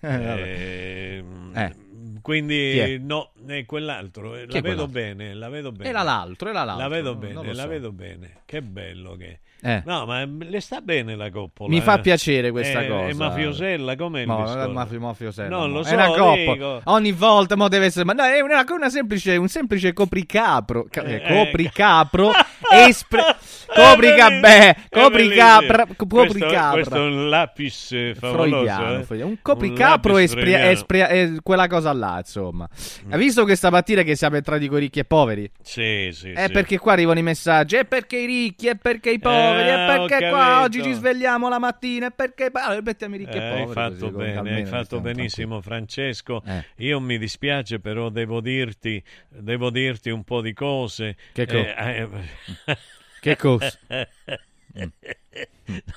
Speaker 2: Ehm,
Speaker 17: Eh.
Speaker 2: Quindi
Speaker 17: Chi è?
Speaker 2: no, è quell'altro. eh,
Speaker 17: Chi
Speaker 2: La
Speaker 17: è
Speaker 2: vedo
Speaker 17: quell'altro?
Speaker 2: bene, la vedo bene.
Speaker 17: Era l'altro, era l'altro.
Speaker 2: La vedo bene,
Speaker 17: lo
Speaker 2: la
Speaker 17: so.
Speaker 2: vedo bene. Che bello che
Speaker 17: Eh.
Speaker 2: No, ma le sta bene la coppola.
Speaker 17: Mi fa
Speaker 2: eh?
Speaker 17: piacere questa
Speaker 2: È-
Speaker 17: cosa.
Speaker 2: È mafiosella, com'è il
Speaker 17: No, è mafi- mafiosella.
Speaker 2: Non
Speaker 17: no.
Speaker 2: lo
Speaker 17: È
Speaker 2: so,
Speaker 17: una coppa.
Speaker 2: dico.
Speaker 17: Ogni volta mo deve essere. Ma no, è una, una semplice, un semplice copricapro. Ca-
Speaker 2: Eh,
Speaker 17: copricapro. [LAUGHS] espre- coprica, beh, copricapra.
Speaker 2: Questo,
Speaker 17: Copricapra.
Speaker 2: questo è un lapis eh, favoloso. Eh?
Speaker 17: un copricapro
Speaker 2: lapis
Speaker 17: espri- eh, quella cosa là, insomma. Ha visto questa mattina che siamo entrati con i ricchi e poveri?
Speaker 2: Sì, sì,
Speaker 17: È
Speaker 2: sì.
Speaker 17: perché qua arrivano i messaggi, è perché i ricchi, è perché i poveri,
Speaker 2: Eh,
Speaker 17: è perché
Speaker 2: ho
Speaker 17: qua oggi ci svegliamo la mattina, è perché... Allora, mettiamo i ricchi
Speaker 2: Eh,
Speaker 17: e poveri.
Speaker 2: hai fatto
Speaker 17: così,
Speaker 2: bene, hai fatto benissimo Francesco.
Speaker 17: Eh.
Speaker 2: Io mi dispiace però devo dirti, devo dirti un po' di cose.
Speaker 17: Che co-
Speaker 2: Eh, eh,
Speaker 17: Che cosa? [LAUGHS]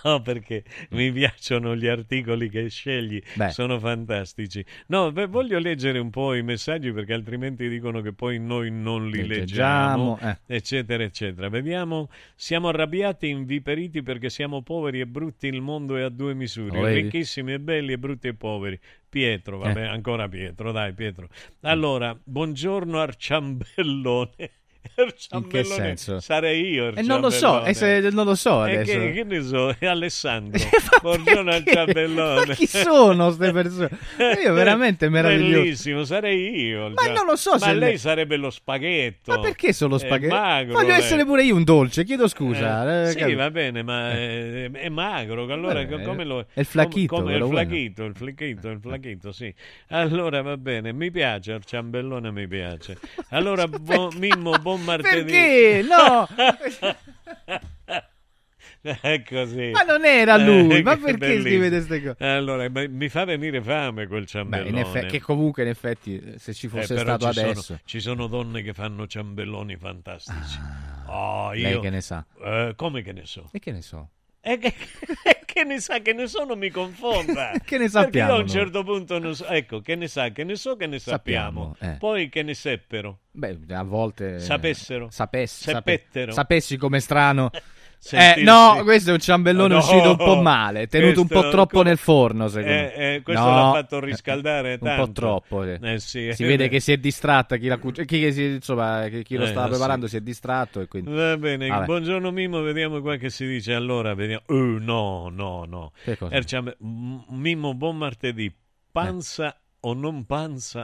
Speaker 2: No, perché mi piacciono gli articoli che scegli,
Speaker 17: Beh.
Speaker 2: sono fantastici. No, beh, voglio leggere un po' i messaggi perché altrimenti dicono che poi noi non li leggiamo,
Speaker 17: leggiamo, eh.
Speaker 2: eccetera, eccetera. Vediamo, siamo arrabbiati e inviperiti perché siamo poveri e brutti, il mondo è a due misure,
Speaker 17: Lo vedi?
Speaker 2: ricchissimi e belli e brutti e poveri. Pietro, vabbè,
Speaker 17: Eh.
Speaker 2: ancora Pietro, dai Pietro. Allora, buongiorno Arciambellone. [LAUGHS] Arciambellone,
Speaker 17: senso?
Speaker 2: Sarei io.
Speaker 17: E non lo so,
Speaker 2: Arciambellone.
Speaker 17: e se- non lo so adesso.
Speaker 2: che, che ne so, è Alessandro. [LAUGHS] Buongiorno al ciambellone.
Speaker 17: Ma chi sono queste persone? [LAUGHS] Io veramente meraviglioso.
Speaker 2: Bellissimo, sarei io.
Speaker 17: Ma non lo so
Speaker 2: Ma
Speaker 17: se
Speaker 2: lei
Speaker 17: le-
Speaker 2: sarebbe lo spaghetto.
Speaker 17: Ma perché solo
Speaker 2: È
Speaker 17: spaghetti?
Speaker 2: magro,
Speaker 17: Voglio
Speaker 2: lei.
Speaker 17: essere pure io un dolce, chiedo scusa.
Speaker 2: Eh,
Speaker 17: eh,
Speaker 2: sì,
Speaker 17: capi-
Speaker 2: va bene, ma è, è magro. Allora,
Speaker 17: Vabbè,
Speaker 2: come lo,
Speaker 17: è il flacchito,
Speaker 2: come- come- il flacchito, il flacchito, il flacchito, sì. Allora va bene, mi piace, il ciambellone mi piace. Allora, buon- Mimmo, buon martedì.
Speaker 17: Perché? No! [LAUGHS]
Speaker 2: È così.
Speaker 17: Ma non era lui,
Speaker 2: Eh,
Speaker 17: ma
Speaker 2: che
Speaker 17: perché
Speaker 2: bellissimo.
Speaker 17: scrivete ste cose?
Speaker 2: Allora, ma mi fa venire fame quel ciambellone.
Speaker 17: effetti, che comunque in effetti eh, se ci
Speaker 2: Eh,
Speaker 17: fosse
Speaker 2: però
Speaker 17: stato
Speaker 2: ci sono-
Speaker 17: adesso.
Speaker 2: ci sono donne che fanno ciambelloni fantastici. Oh, io,
Speaker 17: lei che ne sa?
Speaker 2: Eh, come che ne so?
Speaker 17: E che ne so?
Speaker 2: E che, [LAUGHS] che ne sa, che ne so, non mi confonda. [LAUGHS]
Speaker 17: Che ne
Speaker 2: Perché
Speaker 17: sappiamo
Speaker 2: io a un certo punto non so. Ecco, che ne sa, che ne so, che ne sappiamo.
Speaker 17: Sappiamo, eh.
Speaker 2: Poi che ne seppero.
Speaker 17: Beh, a volte
Speaker 2: Sapessero.
Speaker 17: Sapessi,
Speaker 2: Sappettero.
Speaker 17: sapessi come strano. [LAUGHS] Eh,
Speaker 2: Sentirsi-
Speaker 17: no, questo è un ciambellone
Speaker 2: No,
Speaker 17: uscito un po' male, tenuto un po' troppo nel forno, secondo me.
Speaker 2: Eh, eh, questo
Speaker 17: No,
Speaker 2: l'ha fatto riscaldare
Speaker 17: un
Speaker 2: tanto.
Speaker 17: po' troppo. eh.
Speaker 2: Eh, sì.
Speaker 17: Si vede che si è distratta chi, la cuc- chi, si- insomma, chi, lo
Speaker 2: Eh,
Speaker 17: stava
Speaker 2: sì.
Speaker 17: preparando si è distratto e quindi
Speaker 2: Va bene,
Speaker 17: Vabbè.
Speaker 2: buongiorno Mimmo, vediamo qua che si dice. Allora, vediamo. Eh, no, no, no.
Speaker 17: Che cosa?
Speaker 2: Erciam- M- Mimmo, buon martedì. Panza o non panza,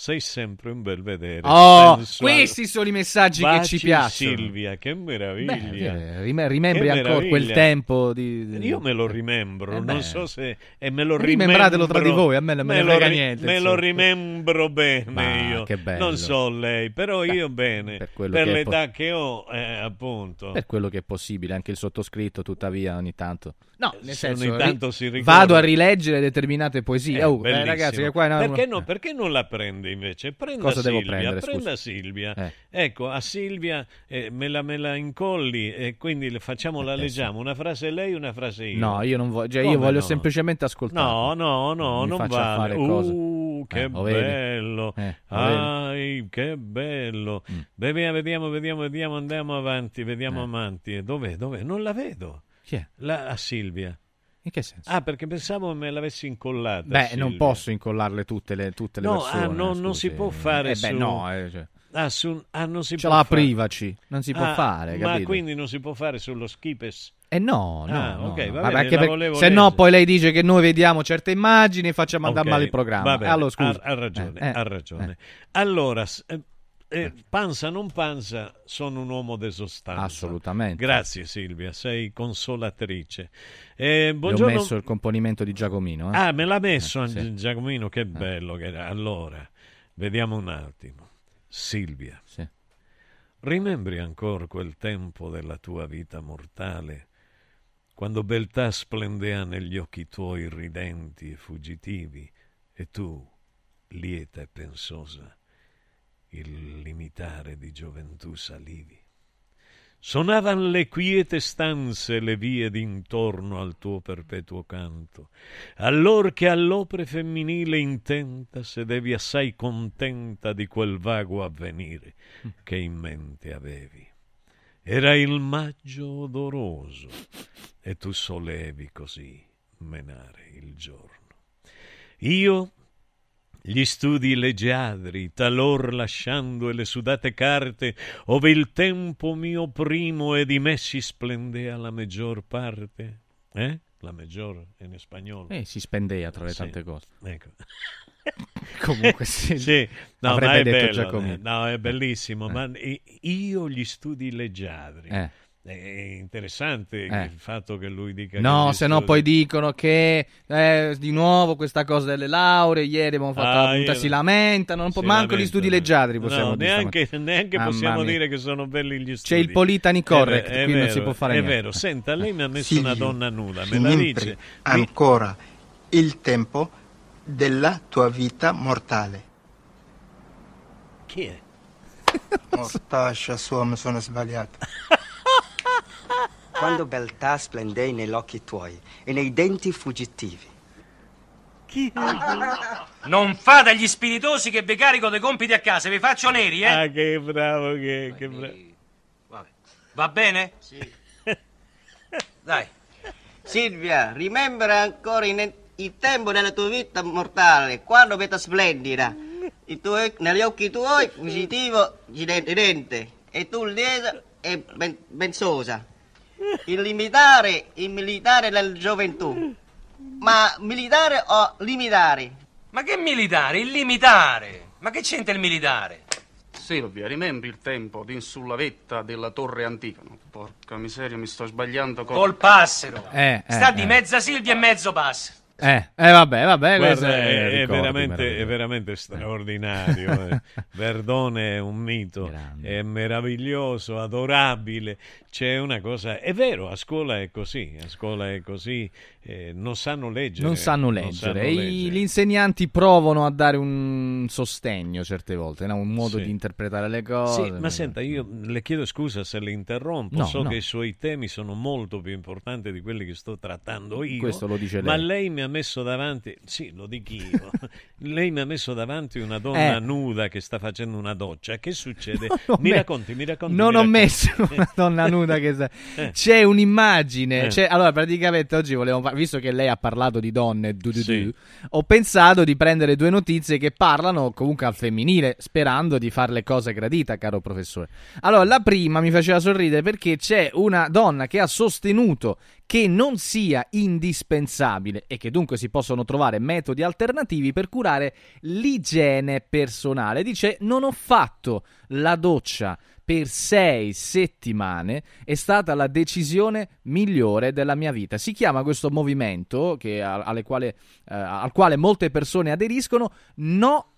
Speaker 2: sei sempre un bel vedere.
Speaker 17: Oh,
Speaker 2: sensuale.
Speaker 17: questi sono i messaggi che
Speaker 2: Baci
Speaker 17: ci piacciono.
Speaker 2: Silvia, che meraviglia.
Speaker 17: Beh, eh, rime- rimembri
Speaker 2: Che
Speaker 17: ancora quel
Speaker 2: meraviglia.
Speaker 17: tempo di... di-
Speaker 2: Io me lo rimembro,
Speaker 17: Eh
Speaker 2: non
Speaker 17: beh.
Speaker 2: so se... E me lo
Speaker 17: Rimembratelo tra di
Speaker 2: rimembro-
Speaker 17: voi, a me non me ne
Speaker 2: lo ri-
Speaker 17: niente,
Speaker 2: Me
Speaker 17: insomma.
Speaker 2: lo rimembro bene
Speaker 17: Ma
Speaker 2: io.
Speaker 17: che bello.
Speaker 2: Non so lei, però io bene. Per,
Speaker 17: quello che
Speaker 2: l'età che ho, eh, appunto.
Speaker 17: Per quello che è possibile, anche il sottoscritto, tuttavia, ogni tanto. No, nel
Speaker 2: Se
Speaker 17: senso,
Speaker 2: ogni tanto si ricorda.
Speaker 17: vado a rileggere determinate poesie.
Speaker 2: Eh,
Speaker 17: oh, eh, ragazzi, che qua no,
Speaker 2: perché, no, perché non la prende invece? Prenda
Speaker 17: Cosa devo
Speaker 2: Silvia,
Speaker 17: prendere,
Speaker 2: prenda? Silvia.
Speaker 17: Eh.
Speaker 2: Ecco, a Silvia eh, me, la, me la incolli e quindi le facciamo la leggiamo. Una frase lei, una frase io.
Speaker 17: No, io non voglio, cioè, io voglio
Speaker 2: no?
Speaker 17: semplicemente ascoltare.
Speaker 2: No, no, no,
Speaker 17: Mi
Speaker 2: non vale.
Speaker 17: fare cose.
Speaker 2: Uh, che
Speaker 17: Eh,
Speaker 2: bello.
Speaker 17: Eh? Mm.
Speaker 2: Ai, che bello. Beh, via, vediamo, vediamo, vediamo, andiamo avanti, vediamo avanti. Dov'è? Dov'è? Non la vedo.
Speaker 17: Chi è?
Speaker 2: La, a Silvia.
Speaker 17: In che senso?
Speaker 2: Ah, perché pensavo me l'avessi incollata.
Speaker 17: Beh, non
Speaker 2: Silvia.
Speaker 17: posso incollarle tutte le, tutte le
Speaker 2: No,
Speaker 17: persone.
Speaker 2: ah, no, non si può fare
Speaker 17: Eh,
Speaker 2: su...
Speaker 17: beh, no, eh, cioè.
Speaker 2: Ah, su... ah, non si
Speaker 17: Ce
Speaker 2: può fare.
Speaker 17: privaci, non si può
Speaker 2: Ah,
Speaker 17: fare,
Speaker 2: Ma
Speaker 17: capito?
Speaker 2: quindi non si può fare sullo skipes?
Speaker 17: Eh no, no,
Speaker 2: Ah,
Speaker 17: no,
Speaker 2: ok,
Speaker 17: no.
Speaker 2: va
Speaker 17: Vabbè,
Speaker 2: bene,
Speaker 17: anche
Speaker 2: la
Speaker 17: per-
Speaker 2: volevo
Speaker 17: se no poi lei dice che noi vediamo certe immagini e facciamo andare
Speaker 2: Ok,
Speaker 17: male il programma.
Speaker 2: va bene,
Speaker 17: allora, scusa.
Speaker 2: Ha, ha ragione,
Speaker 17: Eh, eh,
Speaker 2: ha ragione. Allora, s- eh, eh, panza non panza, sono un uomo di sostanza.
Speaker 17: Assolutamente.
Speaker 2: Grazie Silvia, sei consolatrice. Eh,
Speaker 17: Gli ho
Speaker 2: buongiorno.
Speaker 17: messo il componimento di Giacomino. eh.
Speaker 2: Ah, me l'ha messo
Speaker 17: Eh, sì.
Speaker 2: Giacomino, che bello che era. Allora, vediamo un attimo. Silvia,
Speaker 17: Sì.
Speaker 2: rimembri ancora quel tempo della tua vita mortale, quando beltà splendea negli occhi tuoi ridenti e fuggitivi, e tu, lieta e pensosa, il limitare di gioventù salivi. Sonavan le quiete stanze le vie d'intorno al tuo perpetuo canto, allor che all'opre femminile intenta sedevi assai contenta di quel vago avvenire che in mente avevi. Era il maggio odoroso e tu solevi così menare il giorno. Io gli studi leggiadri, talor lasciando e le sudate carte, ove il tempo mio primo e di me si splendea la maggior parte. Eh? La maggior in spagnolo.
Speaker 17: Eh, si spendea tra le
Speaker 2: Sì.
Speaker 17: tante cose.
Speaker 2: Ecco. [LAUGHS]
Speaker 17: Comunque sì. [LAUGHS]
Speaker 2: Sì, no,
Speaker 17: Avrebbe
Speaker 2: ma è
Speaker 17: detto
Speaker 2: bello,
Speaker 17: Giacomino.
Speaker 2: eh, no, è bellissimo, ma i- io gli studi leggiadri.
Speaker 17: Eh.
Speaker 2: È interessante
Speaker 17: Eh.
Speaker 2: il fatto che lui dica
Speaker 17: No,
Speaker 2: gli
Speaker 17: se no poi dicono che eh, di nuovo questa cosa delle lauree, ieri abbiamo fatto
Speaker 2: Ah,
Speaker 17: la punta,
Speaker 2: io-
Speaker 17: si lamentano, non po-
Speaker 2: si
Speaker 17: manco gli
Speaker 2: lamentano.
Speaker 17: studi leggiadri possiamo
Speaker 2: No,
Speaker 17: dire
Speaker 2: neanche, neanche possiamo
Speaker 17: mia.
Speaker 2: dire che sono belli gli studi.
Speaker 17: C'è il Politani correct,
Speaker 2: È è
Speaker 17: qui non
Speaker 2: vero,
Speaker 17: si può fare
Speaker 2: È
Speaker 17: niente.
Speaker 2: vero, senta, lei mi ha messo una
Speaker 18: Silvio,
Speaker 2: donna nuda, me la dice.
Speaker 18: Ancora il tempo della tua vita mortale.
Speaker 2: Chi è?
Speaker 18: Mortaccia sua, mi sono sbagliato. [LAUGHS]
Speaker 19: Quando beltà splendei negli occhi tuoi e nei denti fuggitivi.
Speaker 2: Chi
Speaker 20: Non fate gli spiritosi che vi carico dei compiti a casa, vi faccio neri, eh?
Speaker 2: Ah, che bravo, che, che bravo.
Speaker 20: Va bene? Sì. [LAUGHS] Dai.
Speaker 21: Silvia, rimembra ancora in- il tempo della tua vita mortale, quando vita splendida, i tuoi- negli occhi tuoi positivo ridente, e tu lieta e ben, benzosa. Il limitare, il militare della gioventù. Ma militare o limitare?
Speaker 20: Ma che militare? Il limitare. Ma che c'entra il militare?
Speaker 22: Silvia, rimembri il tempo di sulla vetta della torre antica? No, porca miseria, mi sto sbagliando con...
Speaker 20: Col passero.
Speaker 17: Eh, eh,
Speaker 20: Sta di
Speaker 17: eh.
Speaker 20: mezza Silvia e mezzo passo.
Speaker 17: Eh, eh, vabbè, vabbè,
Speaker 2: Guarda,
Speaker 17: è,
Speaker 2: è,
Speaker 17: ricordi
Speaker 2: veramente, è veramente straordinario. eh. [LAUGHS] Verdone è un mito, è meraviglioso, adorabile. C'è una cosa, è vero, a scuola è così, a scuola è così, eh, non sanno leggere.
Speaker 17: Non sanno
Speaker 2: non
Speaker 17: leggere.
Speaker 2: sanno
Speaker 17: I-
Speaker 2: leggere.
Speaker 17: gli insegnanti provano a dare un sostegno certe volte, no? un modo
Speaker 2: Sì.
Speaker 17: di interpretare le cose.
Speaker 2: Sì, ma senta, io le chiedo scusa se le interrompo,
Speaker 17: No,
Speaker 2: so
Speaker 17: no.
Speaker 2: che i suoi temi sono molto più importanti di quelli che sto trattando io.
Speaker 17: Questo lo dice
Speaker 2: Ma
Speaker 17: lei.
Speaker 2: lei mi ha messo davanti, sì, lo dico io, [LAUGHS] lei mi ha messo davanti una donna
Speaker 17: Eh.
Speaker 2: nuda che sta facendo una doccia. Che succede? [LAUGHS]
Speaker 17: Non
Speaker 2: mi
Speaker 17: me-
Speaker 2: racconti, mi racconti.
Speaker 17: Non
Speaker 2: mi
Speaker 17: ho
Speaker 2: racconti.
Speaker 17: messo una donna nuda che sa- [LAUGHS]
Speaker 2: Eh.
Speaker 17: C'è un'immagine.
Speaker 2: Eh.
Speaker 17: c'è- Allora, praticamente oggi volevo visto che lei ha parlato di donne,
Speaker 2: Sì.
Speaker 17: ho pensato di prendere due notizie che parlano comunque al femminile, sperando di fare le cose gradita, caro professore. Allora, la prima mi faceva sorridere perché c'è una donna che ha sostenuto che non sia indispensabile e che dunque si possono trovare metodi alternativi per curare l'igiene personale. Dice: Non ho fatto la doccia per sei settimane, è stata la decisione migliore della mia vita. Si chiama questo movimento che- quale- eh, al quale molte persone aderiscono. No,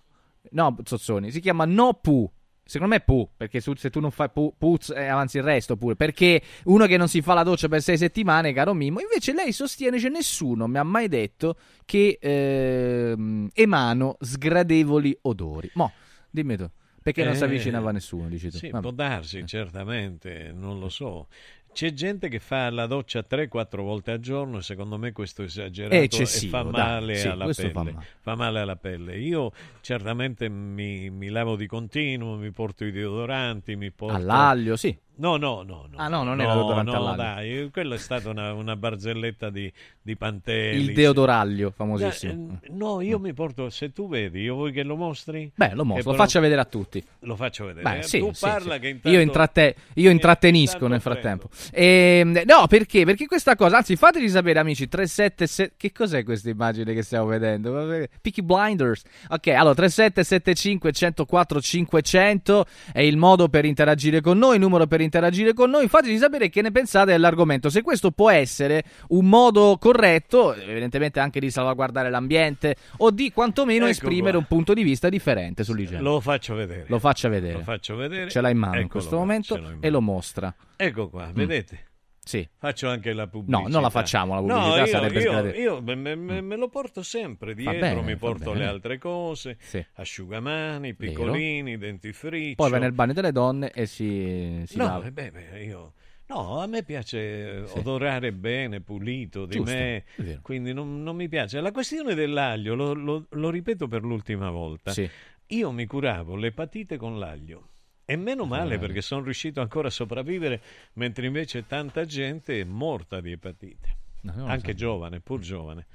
Speaker 17: no, Zozzoni, si chiama No Pu. Secondo me pu, perché se tu non fai pu, puz, eh, avanzi il resto pure. Perché uno che non si fa la doccia per sei settimane, caro Mimmo, invece lei sostiene che nessuno mi ha mai detto che ehm, emano sgradevoli odori. Mo, dimmi tu, perché non si
Speaker 2: Eh,
Speaker 17: avvicinava nessuno, dici tu.
Speaker 2: Sì,
Speaker 17: Vabbè.
Speaker 2: può darsi, certamente, non lo so. C'è gente che fa la doccia 3-4 volte al giorno e secondo me questo è esagerato e fa male,
Speaker 17: sì,
Speaker 2: alla
Speaker 17: questo
Speaker 2: pelle,
Speaker 17: fa male.
Speaker 2: fa male alla pelle. Io certamente mi, mi lavo di continuo, mi porto i deodoranti, mi porto...
Speaker 17: All'aglio, sì.
Speaker 2: No, no, no, no.
Speaker 17: Ah, no, non era deodorante
Speaker 2: no, dai, quella è stata una, una barzelletta di, di Pantelli.
Speaker 17: Il deodoraglio, famosissimo.
Speaker 2: Eh, No, io mi porto, se tu vedi, io vuoi che lo mostri?
Speaker 17: Beh, lo mostro, lo faccia vedere a tutti.
Speaker 2: Lo faccio vedere.
Speaker 17: Beh,
Speaker 2: eh.
Speaker 17: sì,
Speaker 2: tu
Speaker 17: sì,
Speaker 2: parla
Speaker 17: sì.
Speaker 2: che intanto...
Speaker 17: Io, intratte- io intrattenisco nel frattempo. Ehm, no, perché? Perché questa cosa, anzi, fateli sapere, amici. 377. Che cos'è questa immagine che stiamo vedendo? Peaky Blinders. Ok, allora 3775 104 500 è il modo per interagire con noi, numero per interagire con noi. Fateci sapere che ne pensate dell'argomento. Se questo può essere un modo corretto, evidentemente anche di salvaguardare l'ambiente o di quantomeno
Speaker 2: Ecco
Speaker 17: esprimere
Speaker 2: qua.
Speaker 17: un punto di vista differente sull'igiene.
Speaker 2: Lo faccio vedere.
Speaker 17: Lo faccia vedere.
Speaker 2: Lo faccio vedere.
Speaker 17: Ce l'ha in mano in
Speaker 2: Eccolo
Speaker 17: questo
Speaker 2: qua,
Speaker 17: momento
Speaker 2: in
Speaker 17: e lo mostra.
Speaker 2: Ecco qua, vedete?
Speaker 17: Sì.
Speaker 2: Faccio anche la pubblicità.
Speaker 17: No, non la facciamo la pubblicità,
Speaker 2: No, io,
Speaker 17: sarebbe
Speaker 2: io,
Speaker 17: sgradevole.
Speaker 2: io me, me- me- me lo porto sempre dietro,
Speaker 17: bene,
Speaker 2: mi porto le altre cose,
Speaker 17: Sì.
Speaker 2: asciugamani, piccolini, dentifricio.
Speaker 17: Poi va nel bagno delle donne e si, si
Speaker 2: No,
Speaker 17: lava.
Speaker 2: eh, beh, beh, io... No, a me piace odorare bene, pulito di
Speaker 17: Giusto,
Speaker 2: me,
Speaker 17: vero.
Speaker 2: quindi non, non mi piace. La questione dell'aglio, lo, lo- lo ripeto per l'ultima volta,
Speaker 17: Sì.
Speaker 2: io mi curavo l'epatite con l'aglio. E meno male
Speaker 17: Eh.
Speaker 2: perché sono riuscito ancora a sopravvivere, mentre invece tanta gente è morta di epatite.
Speaker 17: No,
Speaker 2: Anche
Speaker 17: sapevo.
Speaker 2: giovane, pur giovane.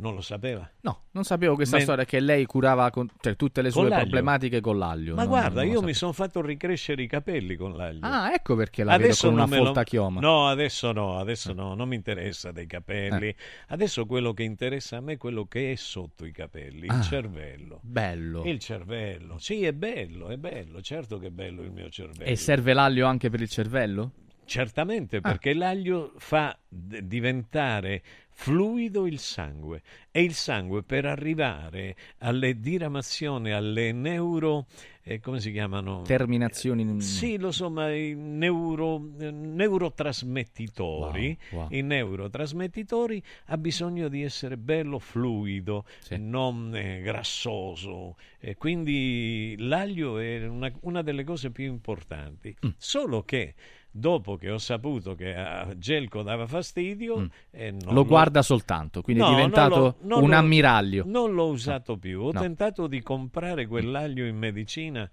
Speaker 2: Non lo sapeva.
Speaker 17: No, non sapevo questa
Speaker 2: Men-
Speaker 17: storia che lei curava con, cioè, tutte le
Speaker 2: Con
Speaker 17: sue
Speaker 2: l'aglio.
Speaker 17: problematiche con l'aglio.
Speaker 2: Ma
Speaker 17: Non-
Speaker 2: guarda,
Speaker 17: non
Speaker 2: io mi sono fatto ricrescere i capelli con l'aglio.
Speaker 17: Ah, ecco perché la vedo con una
Speaker 2: me lo-
Speaker 17: folta chioma.
Speaker 2: No, adesso no, adesso no, non mi interessa dei capelli.
Speaker 17: Eh.
Speaker 2: Adesso quello che interessa a me è quello che è sotto i capelli, il
Speaker 17: Ah,
Speaker 2: cervello.
Speaker 17: Bello.
Speaker 2: Il cervello, sì, è bello, è bello, certo che è bello il mio cervello.
Speaker 17: E serve l'aglio anche per il cervello?
Speaker 2: Certamente,
Speaker 17: Ah.
Speaker 2: perché l'aglio fa d- diventare fluido il sangue e il sangue per arrivare alle diramazioni, alle neuro... eh, come si chiamano?
Speaker 17: Terminazioni.
Speaker 2: Sì, lo so, ma i neuro, eh, neurotrasmettitori,
Speaker 17: Wow, wow.
Speaker 2: i neurotrasmettitori ha bisogno di essere bello fluido, non eh, grassoso. Quindi l'aglio è una, una delle cose più importanti.
Speaker 17: Mm.
Speaker 2: Solo che dopo che ho saputo che a Gelco dava fastidio,
Speaker 17: Mm.
Speaker 2: eh,
Speaker 17: Lo guarda soltanto, quindi è
Speaker 2: No, non
Speaker 17: diventato
Speaker 2: non
Speaker 17: un ammiraglio.
Speaker 2: Non l'ho usato più. Ho
Speaker 17: No.
Speaker 2: tentato di comprare quell'aglio in medicina.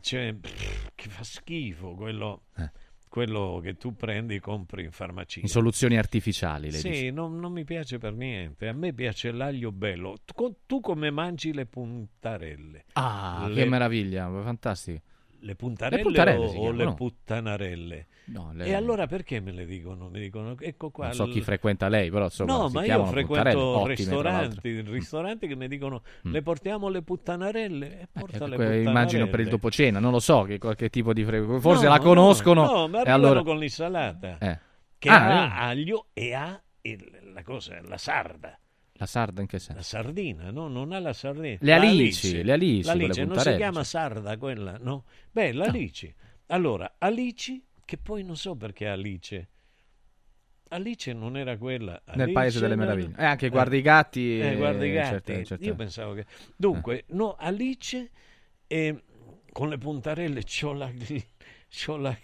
Speaker 2: Cioè, pff, che fa schifo quello, quello che tu prendi e compri in farmacia.
Speaker 17: In soluzioni artificiali, lei
Speaker 2: Sì, non, non mi piace per niente. A me piace l'aglio bello. Tu, tu come mangi le puntarelle?
Speaker 17: Ah,
Speaker 2: Le-
Speaker 17: che meraviglia, fantastico.
Speaker 2: Le puntarelle,
Speaker 17: Le puntarelle
Speaker 2: o, o le
Speaker 17: no?
Speaker 2: puttanarelle?
Speaker 17: No, le-
Speaker 2: E allora perché me le dicono? Mi dicono, ecco qua.
Speaker 17: Non so chi frequenta lei, però insomma,
Speaker 2: No, ma io frequento ristoranti, ristoranti che mi dicono
Speaker 17: Mm.
Speaker 2: le portiamo le puttanarelle e porta
Speaker 17: Ecco,
Speaker 2: le puttanarelle.
Speaker 17: immagino per il dopo cena, non lo so che qualche tipo di fre- forse
Speaker 2: No,
Speaker 17: la
Speaker 2: no,
Speaker 17: conoscono
Speaker 2: No, ma
Speaker 17: e
Speaker 2: arrivano
Speaker 17: allora
Speaker 2: con l'insalata
Speaker 17: Eh.
Speaker 2: che
Speaker 17: Ah,
Speaker 2: ha
Speaker 17: eh.
Speaker 2: aglio e ha il- la cosa, la sarda.
Speaker 17: La sarda in che
Speaker 2: La
Speaker 17: senso?
Speaker 2: sardina, no? Non ha la sardina.
Speaker 17: Le
Speaker 2: La
Speaker 17: alici, le alici
Speaker 2: La
Speaker 17: con le
Speaker 2: alice, non si chiama sarda quella, no? Beh, l'alici. Allora, alici, che poi non so perché alice. Alice non era quella.
Speaker 17: Nel
Speaker 2: Alice
Speaker 17: Paese delle Meraviglie. Eh, anche guarda i gatti
Speaker 2: Eh,
Speaker 17: e-
Speaker 2: guarda i gatti.
Speaker 17: certe- certe-
Speaker 2: Io pensavo che... Dunque, no, Alice e con le puntarelle c'ho la...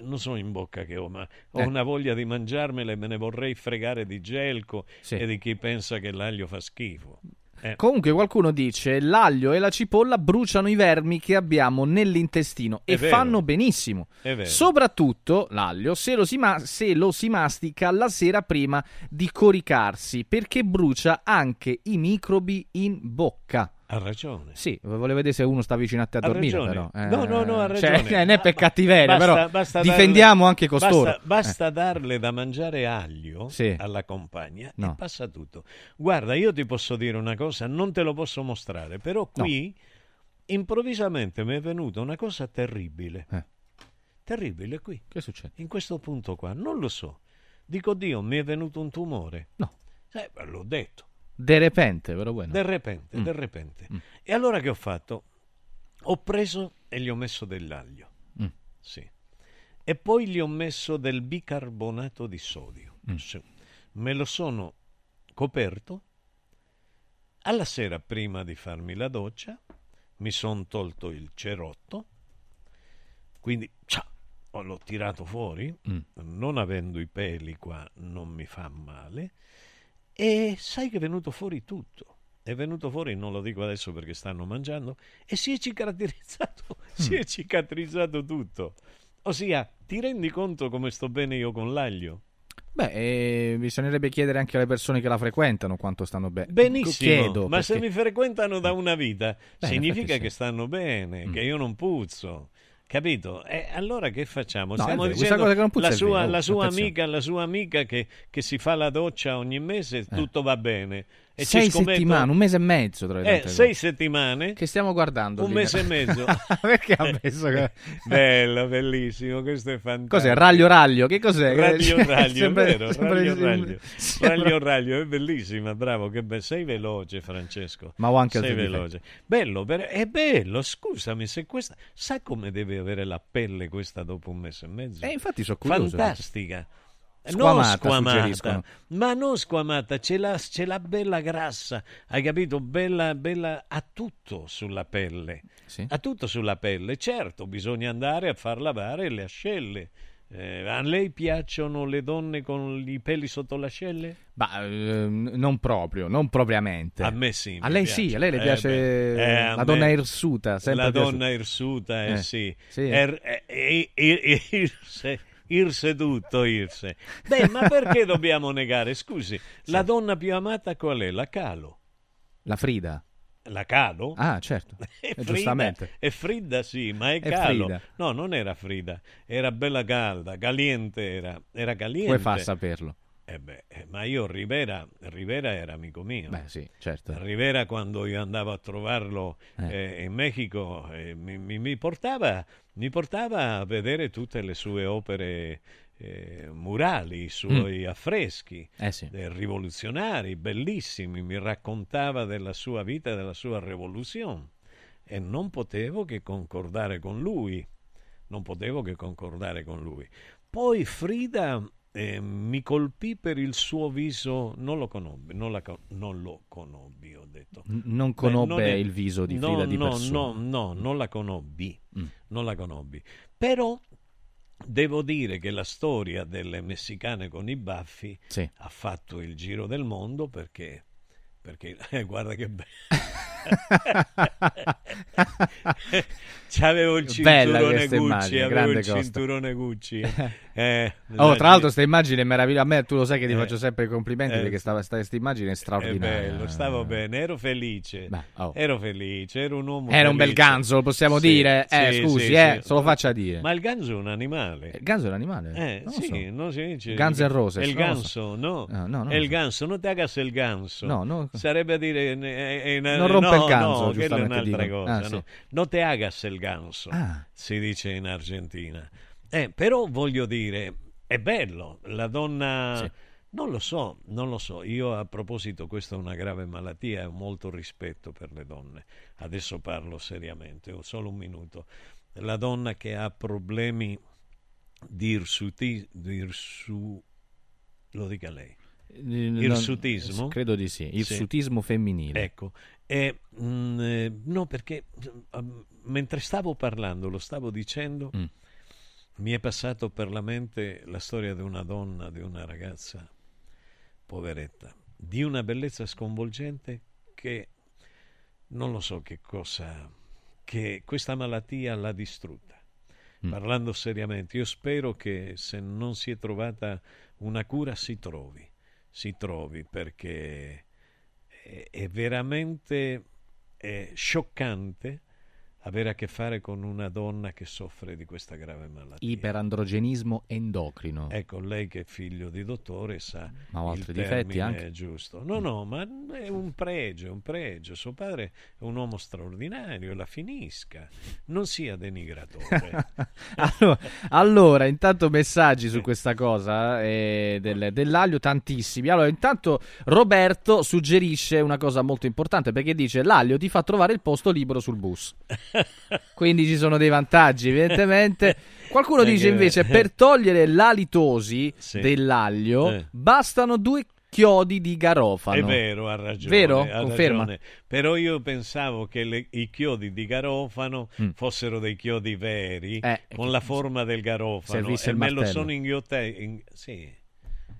Speaker 2: non so in bocca che ho, ma ho
Speaker 17: Eh.
Speaker 2: una voglia di mangiarmele e me ne vorrei fregare di gelco
Speaker 17: Sì.
Speaker 2: e di chi pensa che l'aglio fa schifo. Eh.
Speaker 17: Comunque qualcuno dice l'aglio e la cipolla bruciano i vermi che abbiamo nell'intestino
Speaker 2: È
Speaker 17: e
Speaker 2: vero.
Speaker 17: fanno benissimo. Soprattutto l'aglio se lo, si ma- se lo si mastica la sera prima di coricarsi perché brucia anche i microbi in bocca.
Speaker 2: Ha ragione.
Speaker 17: Sì, volevo vedere se uno sta vicino a te a
Speaker 2: Ha
Speaker 17: dormire
Speaker 2: ragione.
Speaker 17: però. Eh,
Speaker 2: No, no, no, ha
Speaker 17: cioè,
Speaker 2: ragione. [LAUGHS]
Speaker 17: non è per cattiveria,
Speaker 2: Basta-
Speaker 17: però
Speaker 2: basta
Speaker 17: difendiamo
Speaker 2: darle-
Speaker 17: anche costoro.
Speaker 2: Basta, basta
Speaker 17: Eh.
Speaker 2: darle da mangiare aglio
Speaker 17: Sì.
Speaker 2: alla compagna
Speaker 17: No.
Speaker 2: e passa tutto. Guarda, io ti posso dire una cosa, non te lo posso mostrare, però qui improvvisamente mi è venuta una cosa terribile.
Speaker 17: Eh.
Speaker 2: Terribile qui.
Speaker 17: Che succede?
Speaker 2: In questo punto qua, non lo so. Dico, Dio, mi è venuto un tumore.
Speaker 17: No.
Speaker 2: Eh, beh, l'ho detto.
Speaker 17: De repente, però bueno.
Speaker 2: Del repente,
Speaker 17: Mm.
Speaker 2: del repente.
Speaker 17: Mm.
Speaker 2: E allora che ho fatto? Ho preso e gli ho messo dell'aglio.
Speaker 17: Mm.
Speaker 2: Sì. E poi gli ho messo del bicarbonato di sodio.
Speaker 17: Mm.
Speaker 2: Sì. Me lo sono coperto. Alla sera, prima di farmi la doccia, mi sono tolto il cerotto. Quindi, ciao, l'ho tirato fuori.
Speaker 17: Mm.
Speaker 2: Non avendo i peli qua, non mi fa male. E sai che è venuto fuori tutto. È venuto fuori, non lo dico adesso perché stanno mangiando, e si è cicatrizzato, [LAUGHS] si è cicatrizzato tutto. Ossia, ti rendi conto come sto bene io con l'aglio?
Speaker 17: Beh, eh, bisognerebbe chiedere anche alle persone che la frequentano quanto stanno bene.
Speaker 2: Benissimo,
Speaker 17: Chiedo,
Speaker 2: ma
Speaker 17: perché-
Speaker 2: se mi frequentano da una vita,
Speaker 17: in
Speaker 2: significa
Speaker 17: sì.
Speaker 2: che stanno bene,
Speaker 17: Mm.
Speaker 2: che io non puzzo. Capito? E allora che facciamo?
Speaker 17: No,
Speaker 2: Stiamo dicendo
Speaker 17: che non
Speaker 2: la sua, la sua amica, la sua amica che, che si fa la doccia ogni mese, tutto va bene. E
Speaker 17: sei
Speaker 2: scommetto-
Speaker 17: settimane, un mese e mezzo tra le
Speaker 2: Eh, sei
Speaker 17: cose.
Speaker 2: settimane.
Speaker 17: Che stiamo guardando?
Speaker 2: Un
Speaker 17: lì?
Speaker 2: mese e mezzo. [LAUGHS]
Speaker 17: Perché ha messo [LAUGHS]
Speaker 2: Bello, bellissimo, questo è fantastico.
Speaker 17: Cos'è? Raglio raglio? Che cos'è?
Speaker 2: Raglio raglio,
Speaker 17: Sembra-
Speaker 2: è vero,
Speaker 17: sembra-
Speaker 2: raglio raglio.
Speaker 17: sembra-
Speaker 2: Raglio raglio, è bellissima, bravo, che be- sei veloce Francesco.
Speaker 17: Ma ho anche
Speaker 2: Sei veloce. Bello, per- è bello, scusami, se questa... Sa come deve avere la pelle questa dopo un mese e mezzo?
Speaker 17: Eh, infatti sono curioso.
Speaker 2: Fantastica.
Speaker 17: Squamata,
Speaker 2: non squamata, ma non squamata, c'è la, c'è la bella grassa, hai capito? Bella, bella, ha tutto sulla pelle, ha tutto sulla pelle. Certo, bisogna andare a far lavare le ascelle. Eh, a lei piacciono le donne con i peli sotto le ascelle?
Speaker 17: Ma ehm, non proprio, non propriamente.
Speaker 2: A me sì.
Speaker 17: A lei
Speaker 2: piace.
Speaker 17: sì, a lei le
Speaker 2: Eh,
Speaker 17: piace
Speaker 2: eh, a
Speaker 17: la donna irsuta,
Speaker 2: La donna irsuta, eh,
Speaker 17: Eh,
Speaker 2: sì.
Speaker 17: sì.
Speaker 2: Er- eh, eh, ir- ir- irse, tutto, irse. Beh, ma perché [LAUGHS] dobbiamo negare? Scusi, la donna più amata qual è? La Calo.
Speaker 17: La Frida.
Speaker 2: La Calo?
Speaker 17: Ah, certo. [LAUGHS]
Speaker 2: E
Speaker 17: Eh,
Speaker 2: Frida,
Speaker 17: giustamente.
Speaker 2: e Frida sì, ma è
Speaker 17: È
Speaker 2: Calo.
Speaker 17: Frida.
Speaker 2: No, non era Frida, era bella calda, caliente era, era caliente.
Speaker 17: Come fa a saperlo?
Speaker 2: Eh beh, eh, ma io Rivera, Rivera era amico mio.
Speaker 17: Beh, sì, certo.
Speaker 2: Rivera quando io andavo a trovarlo
Speaker 17: Eh.
Speaker 2: eh, in Messico eh, mi, mi- mi portava, mi portava a vedere tutte le sue opere eh, murali, i suoi affreschi
Speaker 17: Eh sì.
Speaker 2: rivoluzionari, bellissimi, mi raccontava della sua vita della sua rivoluzione e non potevo che concordare con lui, non potevo che concordare con lui. Poi Frida eh, mi colpì per il suo viso, non lo conobbi, non, la non lo conobbi, ho detto.
Speaker 17: Non
Speaker 2: Beh,
Speaker 17: conobbe
Speaker 2: non è-
Speaker 17: il viso di
Speaker 2: no,
Speaker 17: Frida di
Speaker 2: no,
Speaker 17: persona.
Speaker 2: No, no, non la conobbi,
Speaker 17: Mm.
Speaker 2: non la conobbi. Però devo dire che la storia delle messicane con i baffi
Speaker 17: Sì.
Speaker 2: ha fatto il giro del mondo perché, perché [LAUGHS] eh, guarda che bello. [LAUGHS] [LAUGHS] C'avevo il cinturone Gucci,
Speaker 17: immagine,
Speaker 2: avevo il
Speaker 17: Costa.
Speaker 2: cinturone Gucci. [LAUGHS] Eh,
Speaker 17: Oh, tra l'altro, questa immagine è meravigliosa. A me, tu lo sai che ti
Speaker 2: Eh,
Speaker 17: faccio sempre i complimenti
Speaker 2: eh,
Speaker 17: perché questa immagine è straordinaria.
Speaker 2: bello, stavo bene, ero felice.
Speaker 17: Beh, oh.
Speaker 2: Ero felice, ero un uomo
Speaker 17: Era un bel ganzo, lo possiamo
Speaker 2: Sì,
Speaker 17: dire? Eh,
Speaker 2: sì,
Speaker 17: scusi,
Speaker 2: sì,
Speaker 17: eh, se lo faccia dire.
Speaker 2: Ma il ganzo è un animale.
Speaker 17: Il ganzo è un animale?
Speaker 2: Eh,
Speaker 17: Non
Speaker 2: sì,
Speaker 17: so.
Speaker 2: non si dice.
Speaker 17: N' Roses,
Speaker 2: È il no.
Speaker 17: Ah, no, non
Speaker 2: è
Speaker 17: lo
Speaker 2: il
Speaker 17: so.
Speaker 2: ganso, non ti hagas il ganso.
Speaker 17: No, no.
Speaker 2: Sarebbe a dire. eh, eh, eh,
Speaker 17: Non rompe
Speaker 2: no,
Speaker 17: il ganzo,
Speaker 2: no, quella è un'altra
Speaker 17: dicono.
Speaker 2: cosa.
Speaker 17: Ah,
Speaker 2: no.
Speaker 17: sì.
Speaker 2: Non te hagas il ganso,
Speaker 17: Ah.
Speaker 2: si dice in Argentina. Eh, però voglio dire, è bello, la donna.
Speaker 17: Sì.
Speaker 2: Non lo so, non lo so. Io a proposito, questa è una grave malattia e ho molto rispetto per le donne. Adesso parlo seriamente, ho solo un minuto. La donna che ha problemi di, irsuti, di irsu... lo dica lei.
Speaker 17: Eh, non-
Speaker 2: Irsutismo?
Speaker 17: Credo di sì.
Speaker 2: Sì.
Speaker 17: Irsutismo femminile.
Speaker 2: Ecco, e, mm, eh, no perché mm, mentre stavo parlando, lo stavo dicendo,
Speaker 17: Mm.
Speaker 2: mi è passato per la mente la storia di una donna, di una ragazza poveretta, di una bellezza sconvolgente che non lo so che cosa, che questa malattia l'ha distrutta.
Speaker 17: Mm.
Speaker 2: Parlando seriamente, io spero che se non si è trovata una cura si trovi, si trovi perché è, è veramente è scioccante avere a che fare con una donna che soffre di questa grave malattia.
Speaker 17: Iperandrogenismo endocrino.
Speaker 2: Ecco, lei che è figlio di dottore sa
Speaker 17: Ma
Speaker 2: il
Speaker 17: altri difetti anche?
Speaker 2: È giusto. No, no, ma è un pregio, è un pregio. Suo padre è un uomo straordinario, la finisca. Non sia denigratore. [LAUGHS]
Speaker 17: allora, allora, intanto messaggi su questa cosa eh, del- dell'aglio, tantissimi. Allora, intanto Roberto suggerisce una cosa molto importante perché dice l'aglio ti fa trovare il posto libero sul bus. [LAUGHS] [LAUGHS] Quindi ci sono dei vantaggi, evidentemente. Qualcuno dice invece per togliere l'alitosi
Speaker 2: Sì.
Speaker 17: dell'aglio
Speaker 2: Eh.
Speaker 17: bastano due chiodi di garofano.
Speaker 2: È vero, ha ragione.
Speaker 17: Vero?
Speaker 2: ha
Speaker 17: Conferma?
Speaker 2: ragione. Però io pensavo che le- i chiodi di garofano
Speaker 17: Mm.
Speaker 2: fossero dei chiodi veri,
Speaker 17: Eh,
Speaker 2: con la forma del garofano.
Speaker 17: servisse
Speaker 2: E me lo sono inghiottito. in- sì.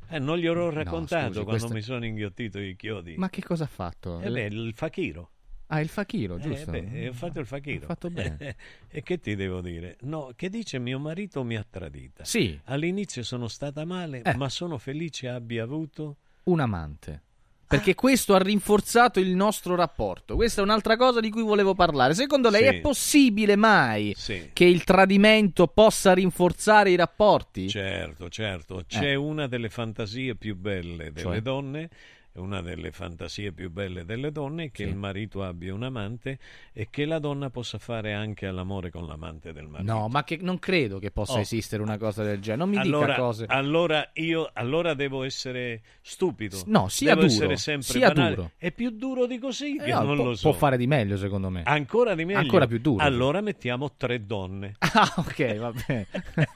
Speaker 2: Eh, non gliel'ho raccontato
Speaker 17: scusi,
Speaker 2: quando
Speaker 17: questa-
Speaker 2: mi sono inghiottito i chiodi.
Speaker 17: Ma che cosa ha fatto?
Speaker 2: Eh beh, il fakiro.
Speaker 17: Ah, il fakiro,
Speaker 2: Eh,
Speaker 17: giusto?
Speaker 2: beh, ho fatto il fakiro.
Speaker 17: Hai fatto bene. [LAUGHS]
Speaker 2: e che ti devo dire? No, che dice mio marito mi ha tradita.
Speaker 17: Sì.
Speaker 2: All'inizio sono stata male,
Speaker 17: Eh.
Speaker 2: ma sono felice abbia avuto...
Speaker 17: Un amante. Perché questo ha rinforzato il nostro rapporto. Questa è un'altra cosa di cui volevo parlare. Secondo lei
Speaker 2: Sì.
Speaker 17: è possibile mai
Speaker 2: Sì.
Speaker 17: che il tradimento possa rinforzare i rapporti?
Speaker 2: Certo, certo. C'è
Speaker 17: Eh.
Speaker 2: una delle fantasie più belle delle
Speaker 17: Cioè?
Speaker 2: donne. Una delle fantasie più belle delle donne è che
Speaker 17: Sì.
Speaker 2: il marito abbia un amante e che la donna possa fare anche all'amore con l'amante del marito.
Speaker 17: No, ma che non credo che possa
Speaker 2: Oh.
Speaker 17: esistere una cosa del genere. Non mi
Speaker 2: allora,
Speaker 17: dica cose.
Speaker 2: allora io allora devo essere stupido.
Speaker 17: No, sia
Speaker 2: devo
Speaker 17: duro,
Speaker 2: essere sempre
Speaker 17: sia
Speaker 2: banale.
Speaker 17: duro.
Speaker 2: È più duro di così
Speaker 17: Eh no,
Speaker 2: non
Speaker 17: può,
Speaker 2: lo so.
Speaker 17: può fare di meglio, secondo me.
Speaker 2: Ancora di meglio.
Speaker 17: Ancora più duro.
Speaker 2: Allora mettiamo tre donne. [LAUGHS]
Speaker 17: Ah, ok, va bene.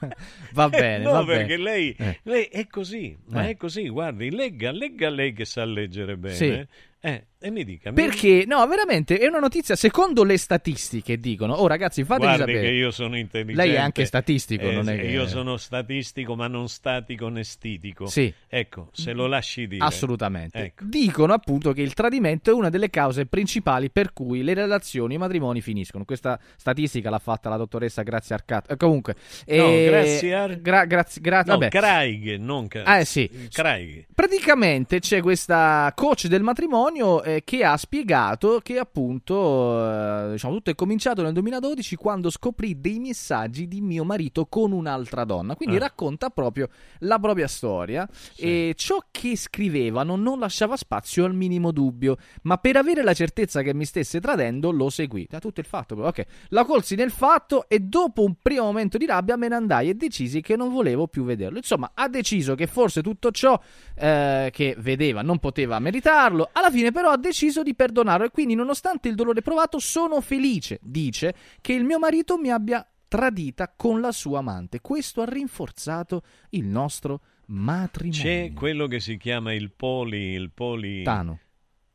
Speaker 17: [LAUGHS] va bene,
Speaker 2: no,
Speaker 17: va
Speaker 2: perché
Speaker 17: bene.
Speaker 2: lei,
Speaker 17: Eh.
Speaker 2: lei è così, ma
Speaker 17: Eh.
Speaker 2: è così. Guardi, legga, legga lei che sa leggere bene.
Speaker 17: Sì.
Speaker 2: Eh, e mi dica. mi-
Speaker 17: Perché, no, veramente è una notizia. Secondo le statistiche dicono, oh ragazzi, fatemi
Speaker 2: Guardi
Speaker 17: sapere.
Speaker 2: che io sono intelligente.
Speaker 17: Lei è anche statistico,
Speaker 2: Eh,
Speaker 17: non è che-
Speaker 2: Io sono statistico, ma non statico né stitico.
Speaker 17: Sì.
Speaker 2: Ecco, se lo lasci dire.
Speaker 17: Assolutamente.
Speaker 2: Ecco.
Speaker 17: Dicono appunto che il tradimento è una delle cause principali per cui le relazioni e i matrimoni finiscono. Questa statistica l'ha fatta la dottoressa Grazia Arcato. Eh, comunque,
Speaker 2: No,
Speaker 17: eh,
Speaker 2: grazie Ar-
Speaker 17: gra- grazie, gra-
Speaker 2: No,
Speaker 17: vabbè.
Speaker 2: Craig, non Ca-
Speaker 17: Ah, sì.
Speaker 2: Craig.
Speaker 17: Praticamente c'è questa coach del matrimonio eh, che ha spiegato che appunto eh, diciamo, tutto è cominciato nel 2012 quando scoprì dei messaggi di mio marito con un'altra donna. Quindi
Speaker 2: Ah.
Speaker 17: racconta proprio la propria storia e ciò che scrivevano non lasciava spazio al minimo dubbio, ma per avere la certezza che mi stesse tradendo lo seguì. Da tutto il fatto, però. ok. La colsi nel fatto e dopo un primo momento di rabbia me ne andai e decisi che non volevo più vederlo. Insomma, ha deciso che forse tutto ciò eh, che vedeva non poteva meritarlo. Alla fine, però, ha deciso di perdonarlo. E quindi, nonostante il dolore provato, sono felice. Dice che il mio marito mi abbia tradita con la sua amante. Questo ha rinforzato il nostro matrimonio.
Speaker 2: C'è quello che si chiama il poli... Il poli...
Speaker 17: Tano.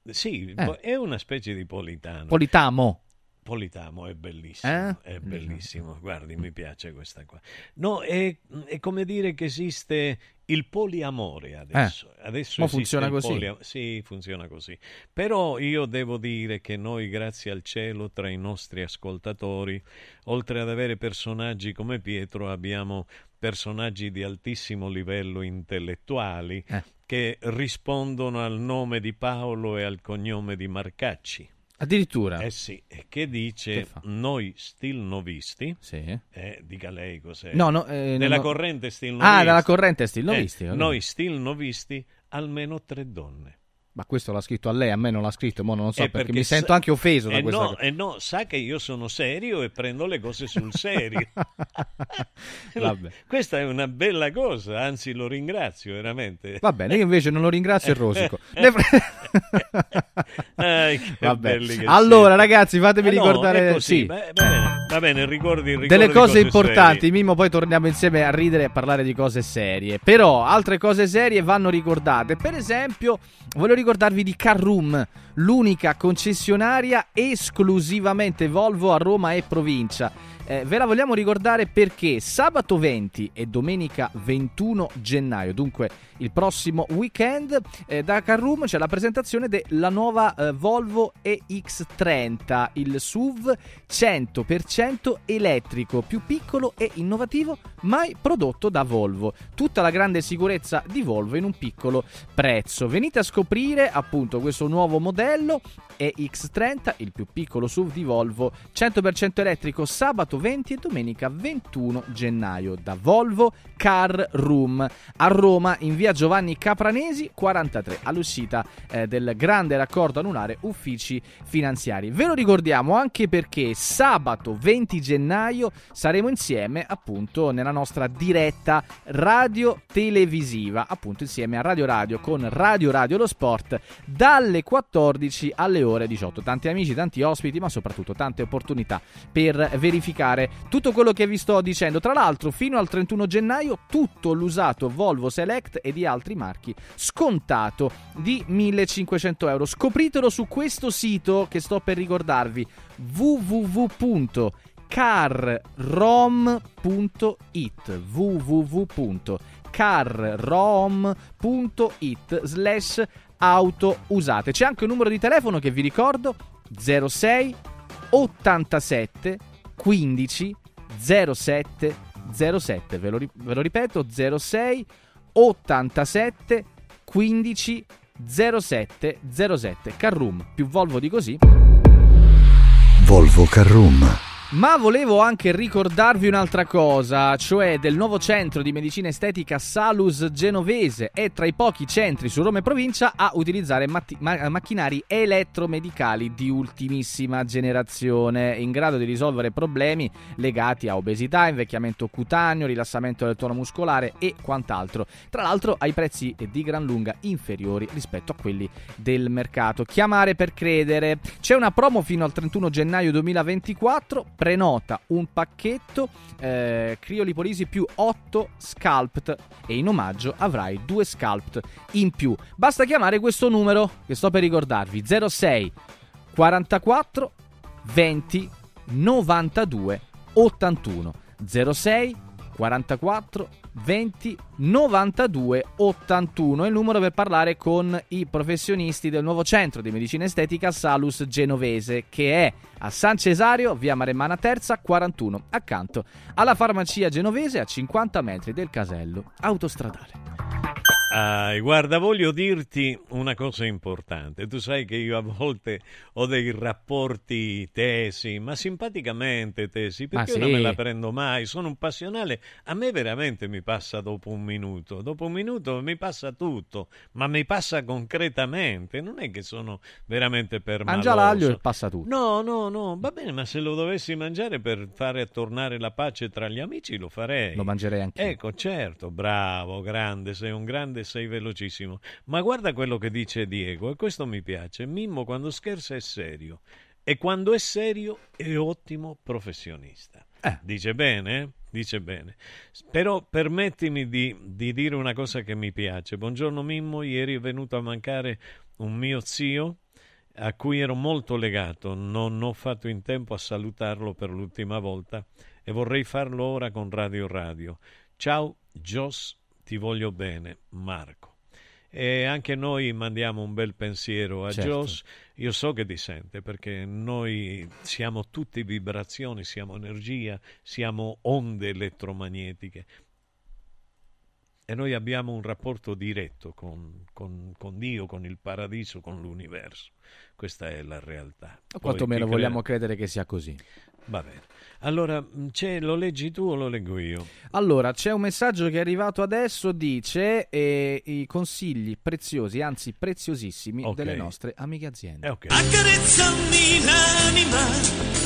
Speaker 2: Sì,
Speaker 17: Eh.
Speaker 2: è una specie di politano.
Speaker 17: Politamo.
Speaker 2: Politamo è bellissimo,
Speaker 17: Eh?
Speaker 2: è bellissimo. Guardi, mi piace questa qua. No, è, è come dire che esiste il poliamore adesso. adesso
Speaker 17: Ma funziona così?
Speaker 2: polia- Sì, funziona così. Però io devo dire che noi, grazie al cielo, tra i nostri ascoltatori, oltre ad avere personaggi come Pietro, abbiamo personaggi di altissimo livello intellettuali
Speaker 17: Eh.
Speaker 2: che rispondono al nome di Paolo e al cognome di Marcacci.
Speaker 17: Addirittura.
Speaker 2: Eh sì, che dice
Speaker 17: Che
Speaker 2: noi still novisti.
Speaker 17: Sì.
Speaker 2: Eh, dica lei cos'è.
Speaker 17: No, no, eh,
Speaker 2: Della
Speaker 17: no,
Speaker 2: corrente still
Speaker 17: Ah,
Speaker 2: novisti.
Speaker 17: dalla corrente still
Speaker 2: Eh,
Speaker 17: novisti, bene.
Speaker 2: noi still novisti, almeno tre donne.
Speaker 17: Ma questo l'ha scritto a lei, a me non l'ha scritto, mo non lo so
Speaker 2: Eh,
Speaker 17: perché, mi
Speaker 2: sa-
Speaker 17: sento anche offeso da
Speaker 2: eh
Speaker 17: questa
Speaker 2: no,
Speaker 17: cosa.
Speaker 2: eh no, sa che io sono serio e prendo le cose sul serio. [LAUGHS] [LAUGHS] Questa è una bella cosa, anzi lo ringrazio veramente.
Speaker 17: Va bene, io invece non lo ringrazio e rosico. [LAUGHS]
Speaker 2: Ai,
Speaker 17: Allora,
Speaker 2: siete.
Speaker 17: ragazzi, fatemi
Speaker 2: Ah, no,
Speaker 17: ricordare
Speaker 2: è così,
Speaker 17: sì.
Speaker 2: va bene, va bene, ricordi, ricordi
Speaker 17: delle cose importanti.
Speaker 2: serie.
Speaker 17: Mimmo, poi torniamo insieme a ridere e a parlare di cose serie. Però altre cose serie vanno ricordate. Per esempio, voglio ricordarvi di Carroom, l'unica concessionaria esclusivamente Volvo a Roma e provincia. Eh, ve la vogliamo ricordare perché sabato 20 e domenica 21 gennaio, dunque il prossimo weekend, eh, da Carroom c'è la presentazione della nuova eh, Volvo EX30, il SUV 100% elettrico, più piccolo e innovativo mai prodotto da Volvo. Tutta la grande sicurezza di Volvo in un piccolo prezzo. Venite a scoprire appunto questo nuovo modello EX30, il più piccolo SUV di Volvo 100% elettrico sabato 20 e domenica 21 gennaio da Volvo Car Room a Roma in via Giovanni Capranesi 43 all'uscita eh, del grande raccordo anulare uffici finanziari. Ve lo ricordiamo anche perché sabato 20 gennaio saremo insieme appunto nella nostra diretta radio televisiva, appunto insieme a Radio Radio con Radio Radio Lo Sport dalle 14 alle ore 18. Tanti amici, tanti ospiti, ma soprattutto tante opportunità per verificare tutto quello che vi sto dicendo. Tra l'altro, fino al 31 gennaio tutto l'usato Volvo Select e di altri marchi scontato di 1500 euro. Scopritelo su questo sito che sto per ricordarvi www.carrom.it www.carrom.it slash auto usate. C'è anche un numero di telefono che vi ricordo 06 87 15 07 07. Ve lo, ve lo ripeto 06 87 15 07 07. Carroom più Volvo di così.
Speaker 23: Volvo Carroom.
Speaker 17: Ma volevo anche ricordarvi un'altra cosa, cioè del nuovo centro di medicina estetica Salus Genovese. È tra i pochi centri su Roma e provincia a utilizzare matti- ma- macchinari elettromedicali di ultimissima generazione, in grado di risolvere problemi legati a obesità, invecchiamento cutaneo, rilassamento del tono muscolare e quant'altro. Tra l'altro ai prezzi di gran lunga inferiori rispetto a quelli del mercato. Chiamare per credere. C'è una promo fino al 31 gennaio 2024 prenota un pacchetto eh, criolipolisi più 8 scalpt e in omaggio avrai due scalpt in più. Basta chiamare questo numero che sto per ricordarvi 06 44 20 92 81 06 44 20 92 81 è il numero per parlare con i professionisti del nuovo centro di medicina estetica Salus Genovese che è a San Cesario, via Maremmana Terza 41, accanto alla farmacia genovese a 50 metri del casello autostradale.
Speaker 2: Ah, guarda, voglio dirti una cosa importante. Tu sai che io a volte ho dei rapporti tesi, ma simpaticamente tesi, perché io non
Speaker 17: sì.
Speaker 2: me la prendo mai. Sono un passionale. A me veramente mi passa dopo un minuto. Dopo un minuto mi passa tutto, ma mi passa concretamente. Non è che sono veramente per
Speaker 17: Mangia l'aglio e passa tutto.
Speaker 2: No, no, no, va bene, ma se lo dovessi mangiare per fare tornare la pace tra gli amici, lo farei.
Speaker 17: Lo mangerei anche.
Speaker 2: Ecco, certo, bravo, grande, sei un grande, sei velocissimo. Ma guarda quello che dice Diego, e questo mi piace. Mimmo quando scherza è serio e quando è serio è ottimo professionista. Dice bene, eh? dice bene. Però permettimi di, di dire una cosa che mi piace. Buongiorno Mimmo, ieri è venuto a mancare un mio zio a cui ero molto legato, non ho fatto in tempo a salutarlo per l'ultima volta e vorrei farlo ora con Radio Radio. Ciao Jos, ti voglio bene, Marco. E anche noi mandiamo un bel pensiero a
Speaker 17: Certo.
Speaker 2: Jos. Io so che ti sente perché noi siamo tutti vibrazioni, siamo energia, siamo onde elettromagnetiche e noi abbiamo un rapporto diretto con, con- con Dio, con il paradiso, con l'universo. Questa è la realtà.
Speaker 17: O quantomeno vogliamo
Speaker 2: crede-
Speaker 17: credere che sia così.
Speaker 2: Va bene. Allora, lo leggi tu o lo leggo io?
Speaker 17: Allora, c'è un messaggio che è arrivato adesso, dice eh, i consigli preziosi, anzi preziosissimi,
Speaker 2: Ok.
Speaker 17: delle nostre amiche aziende.
Speaker 2: Eh, ok.
Speaker 1: Accarezzami l'anima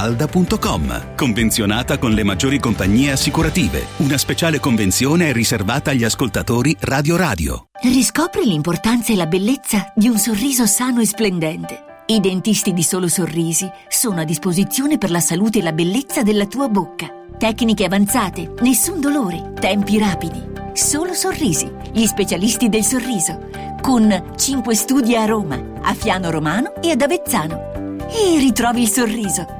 Speaker 11: villamafalda.com. Convenzionata con le maggiori compagnie assicurative. Una speciale convenzione è riservata agli ascoltatori Radio Radio.
Speaker 24: Riscopri l'importanza e la bellezza di un sorriso sano e splendente. I dentisti di Solo Sorrisi sono a disposizione per la salute e la bellezza della tua bocca. Tecniche avanzate, nessun dolore, tempi rapidi. Solo Sorrisi, gli specialisti del sorriso. Con 5 studi a Roma, a Fiano Romano e ad Avezzano. E ritrovi il sorriso.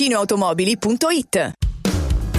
Speaker 3: ValentinoAutomobili.it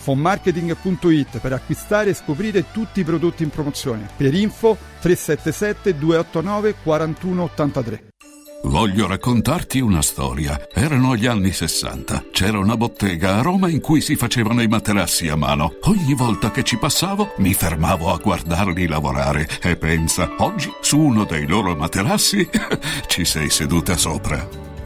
Speaker 25: fonmarketing.it per acquistare e scoprire tutti i prodotti in promozione. Per info 377 289 4183.
Speaker 26: Voglio raccontarti una storia. Erano gli anni 60. C'era una bottega a Roma in cui si facevano i materassi a mano. Ogni volta che ci passavo mi fermavo a guardarli lavorare e pensa, oggi su uno dei loro materassi [LAUGHS] ci sei seduta sopra.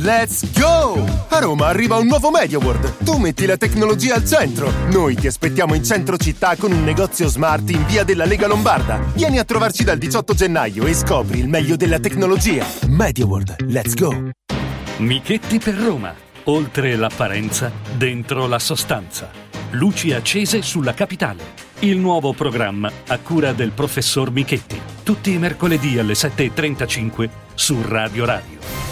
Speaker 4: Let's go! A Roma arriva un nuovo MediaWorld. Tu metti la tecnologia al centro. Noi ti aspettiamo in centro città con un negozio smart in via della Lega Lombarda. Vieni a trovarci dal 18 gennaio e scopri il meglio della tecnologia. MediaWorld, let's go!
Speaker 27: Michetti per Roma. Oltre l'apparenza, dentro la sostanza. Luci accese sulla capitale. Il nuovo programma a cura del professor Michetti. Tutti i mercoledì alle 7.35 su Radio Radio.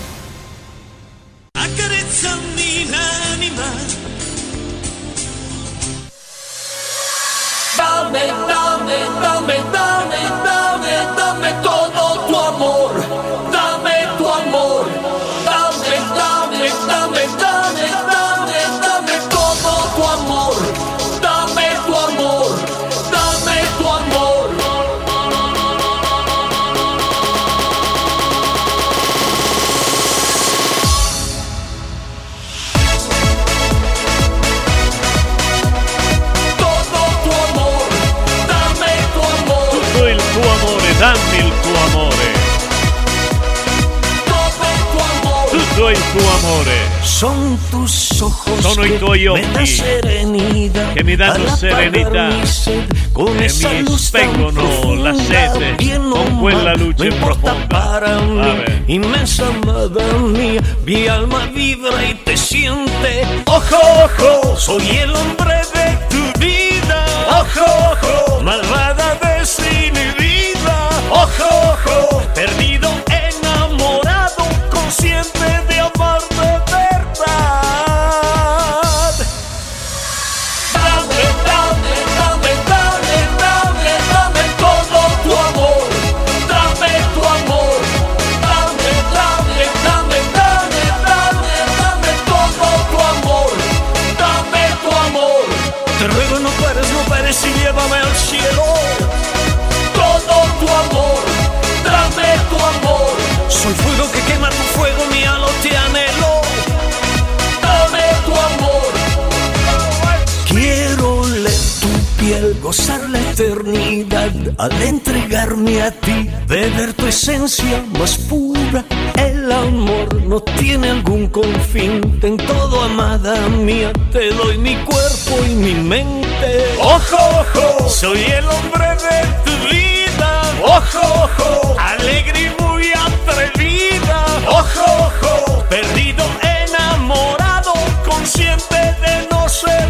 Speaker 1: Son tus ojos
Speaker 2: Sono i
Speaker 1: que me dan serenidad
Speaker 2: serenità
Speaker 1: apagar mi sed. Con esa luz tan
Speaker 2: spengono la
Speaker 1: profunda,
Speaker 2: sete
Speaker 1: bien o
Speaker 2: con quella
Speaker 1: mal,
Speaker 2: luce
Speaker 1: no importa
Speaker 2: profonda.
Speaker 1: para mí. Inmensa amada mía mi alma vibra y te siente. Ojo ojo soy el hombre de tu vida. Ojo ojo malvada desinhibida. Ojo ojo perdido
Speaker 28: gozar la eternidad al entregarme a ti, beber tu esencia más pura. El amor no tiene algún confín, en todo amada mía, te doy mi cuerpo y mi mente. Ojo, ojo, soy el hombre de tu vida. Ojo, ojo, alegre y muy atrevida. Ojo, ojo, perdido, enamorado, consciente de no
Speaker 2: se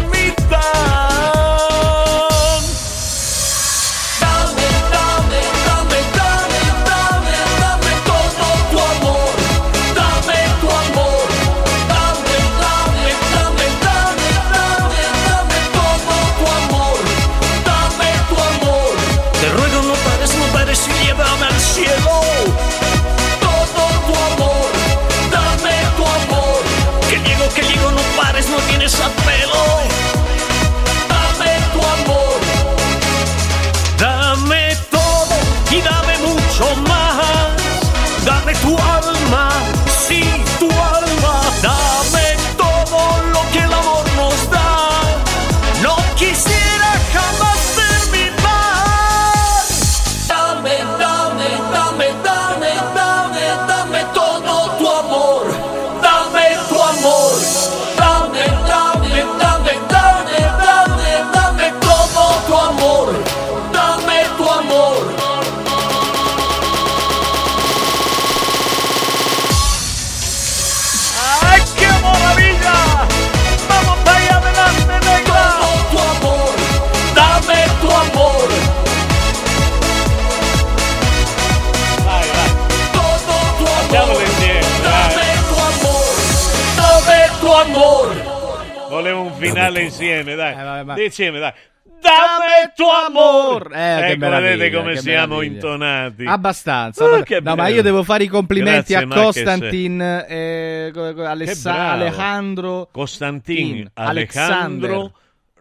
Speaker 2: finale insieme, dai.
Speaker 17: vai.
Speaker 2: Insieme, dai. Dammi tuo amor!
Speaker 17: Eh,
Speaker 2: ecco, vedete come siamo
Speaker 17: meraviglia.
Speaker 2: intonati.
Speaker 17: Abbastanza.
Speaker 2: Oh,
Speaker 17: vabbè. no, ma io devo fare i complimenti
Speaker 2: Grazie,
Speaker 17: a. Costantin eh, Alessa-. Alejandro
Speaker 2: Costantin,
Speaker 17: Tin,
Speaker 2: Alejandro,
Speaker 17: Alexander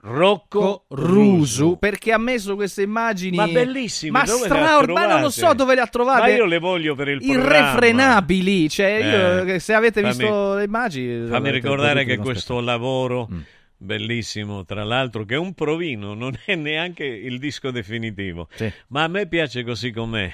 Speaker 2: Rocco
Speaker 17: Rusu perché ha messo queste immagini
Speaker 2: Ma bellissime,
Speaker 17: ma straordinarie ma non so dove le ha trovate
Speaker 2: Ma io le voglio per il programma.
Speaker 17: irrefrenabili cioè io
Speaker 2: Eh,
Speaker 17: se avete
Speaker 2: fammi-
Speaker 17: visto le immagini
Speaker 2: Fammi
Speaker 17: avete
Speaker 2: ricordare che questo lavoro
Speaker 17: Mm.
Speaker 2: Bellissimo, tra l'altro, che è un provino, non è neanche il disco definitivo, ma a me piace così com'è.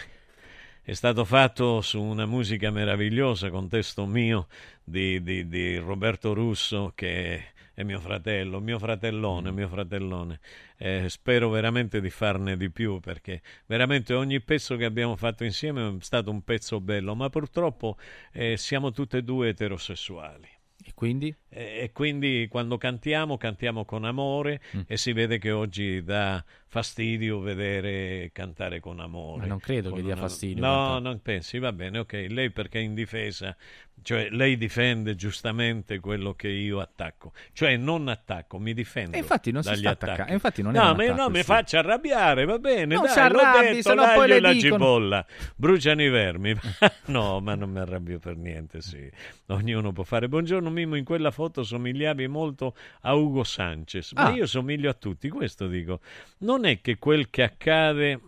Speaker 2: È stato fatto su una musica meravigliosa con testo mio di, di- di Roberto Russo, che è mio fratello, mio fratellone,
Speaker 17: Mm.
Speaker 2: mio fratellone. Eh, spero veramente di farne di più perché veramente ogni pezzo che abbiamo fatto insieme è stato un pezzo bello, ma purtroppo eh, siamo tutte e due eterosessuali.
Speaker 17: E quindi?
Speaker 2: E, quindi quando cantiamo, cantiamo con amore
Speaker 17: Mm.
Speaker 2: e si vede che oggi dà fastidio vedere cantare con amore.
Speaker 17: Ma non credo
Speaker 2: Con
Speaker 17: che dia
Speaker 2: una-
Speaker 17: fastidio
Speaker 2: No,
Speaker 17: cantare.
Speaker 2: non pensi, va bene, ok. Lei perché è in difesa, cioè lei difende giustamente quello che io attacco. Cioè non attacco, mi difendo.
Speaker 17: E infatti non si sta attaccando. infatti non è
Speaker 2: no, ma
Speaker 17: attacco,
Speaker 2: no, mi
Speaker 17: sì.
Speaker 2: faccia arrabbiare, va bene,
Speaker 17: Non
Speaker 2: dai,
Speaker 17: si arrabbi,
Speaker 2: detto,
Speaker 17: sennò poi le
Speaker 2: la
Speaker 17: dicono-
Speaker 2: cipolla, bruciano i vermi. [LAUGHS] no, ma non mi arrabbio per niente, sì. Ognuno può fare. Buongiorno Mimo, in quella foto somigliavi molto a Ugo Sanchez, ma
Speaker 17: Ah.
Speaker 2: io somiglio a tutti, questo dico. Non è che quel che accade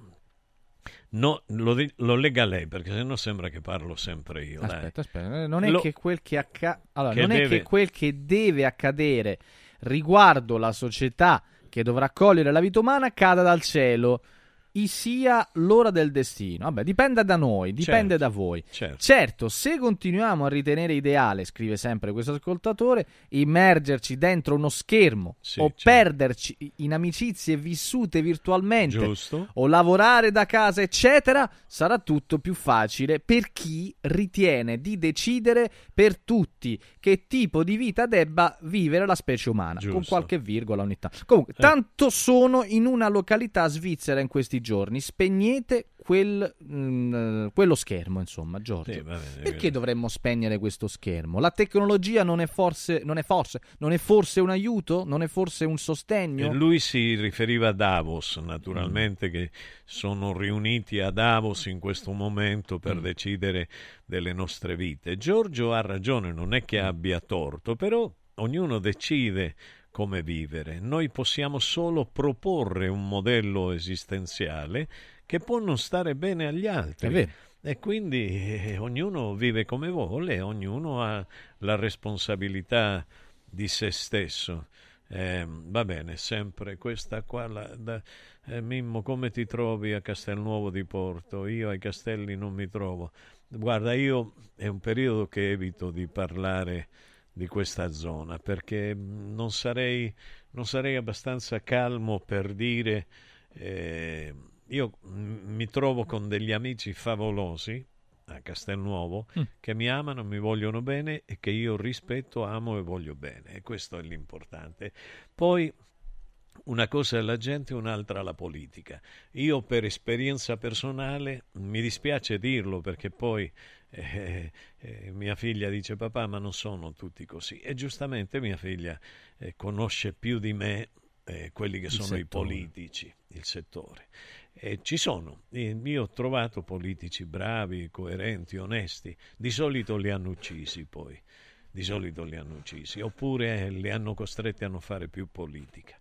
Speaker 2: No, lo, lo lega lei perché sennò sembra che parlo sempre io. dai.
Speaker 17: Aspetta, aspetta, eh, non è
Speaker 2: Lo-
Speaker 17: che quel che accade allora,
Speaker 2: che
Speaker 17: non è
Speaker 2: deve-
Speaker 17: che quel che deve accadere riguardo la società che dovrà cogliere la vita umana cada dal cielo. I sia l'ora del destino. Vabbè, dipende da noi, dipende
Speaker 2: Certo,
Speaker 17: da voi.
Speaker 2: certo.
Speaker 17: Certo, se continuiamo a ritenere ideale, scrive sempre questo ascoltatore, immergerci dentro uno schermo
Speaker 2: Sì,
Speaker 17: o
Speaker 2: certo.
Speaker 17: perderci in amicizie vissute virtualmente
Speaker 2: Giusto.
Speaker 17: o lavorare da casa, eccetera, sarà tutto più facile per chi ritiene di decidere per tutti che tipo di vita debba vivere la specie umana, con
Speaker 2: Giusto.
Speaker 17: qualche virgola ogni tanto. Comunque,
Speaker 2: Eh.
Speaker 17: tanto sono in una località svizzera in questi giorni, spegnete quel, mm, quello schermo, insomma, Giorgio.
Speaker 2: Sì, bene,
Speaker 17: Perché dovremmo spegnere questo schermo? La tecnologia non è forse, non è forse, non è forse un aiuto? Non è forse un sostegno?
Speaker 2: E lui si riferiva a Davos, naturalmente, che sono riuniti a Davos in questo momento per decidere delle nostre vite. Giorgio ha ragione, non è che abbia torto, però ognuno decide come vivere. Noi possiamo solo proporre un modello esistenziale che può non stare bene agli altri. E quindi eh, ognuno vive come vuole, ognuno ha la responsabilità di se stesso. Eh, va bene, sempre questa qua. La, da, eh, Mimmo, come ti trovi a Castelnuovo di Porto? Io ai castelli non mi trovo. Guarda, io è un periodo che evito di parlare di questa zona perché non sarei, non sarei abbastanza calmo per dire eh, io mi trovo con degli amici favolosi a Castelnuovo mm. che mi amano, mi vogliono bene e che io rispetto, amo e voglio bene e questo è l'importante. Poi una cosa è la gente, un'altra la politica. Io per esperienza personale mi dispiace dirlo perché poi eh, eh, mia figlia dice papà ma non sono tutti così e giustamente mia figlia eh, conosce più di me eh, quelli che il sono settore. i politici, il settore. E ci sono, io ho trovato politici bravi, coerenti, onesti, di solito li hanno uccisi poi, di solito li hanno uccisi, oppure li hanno costretti a non fare più politica.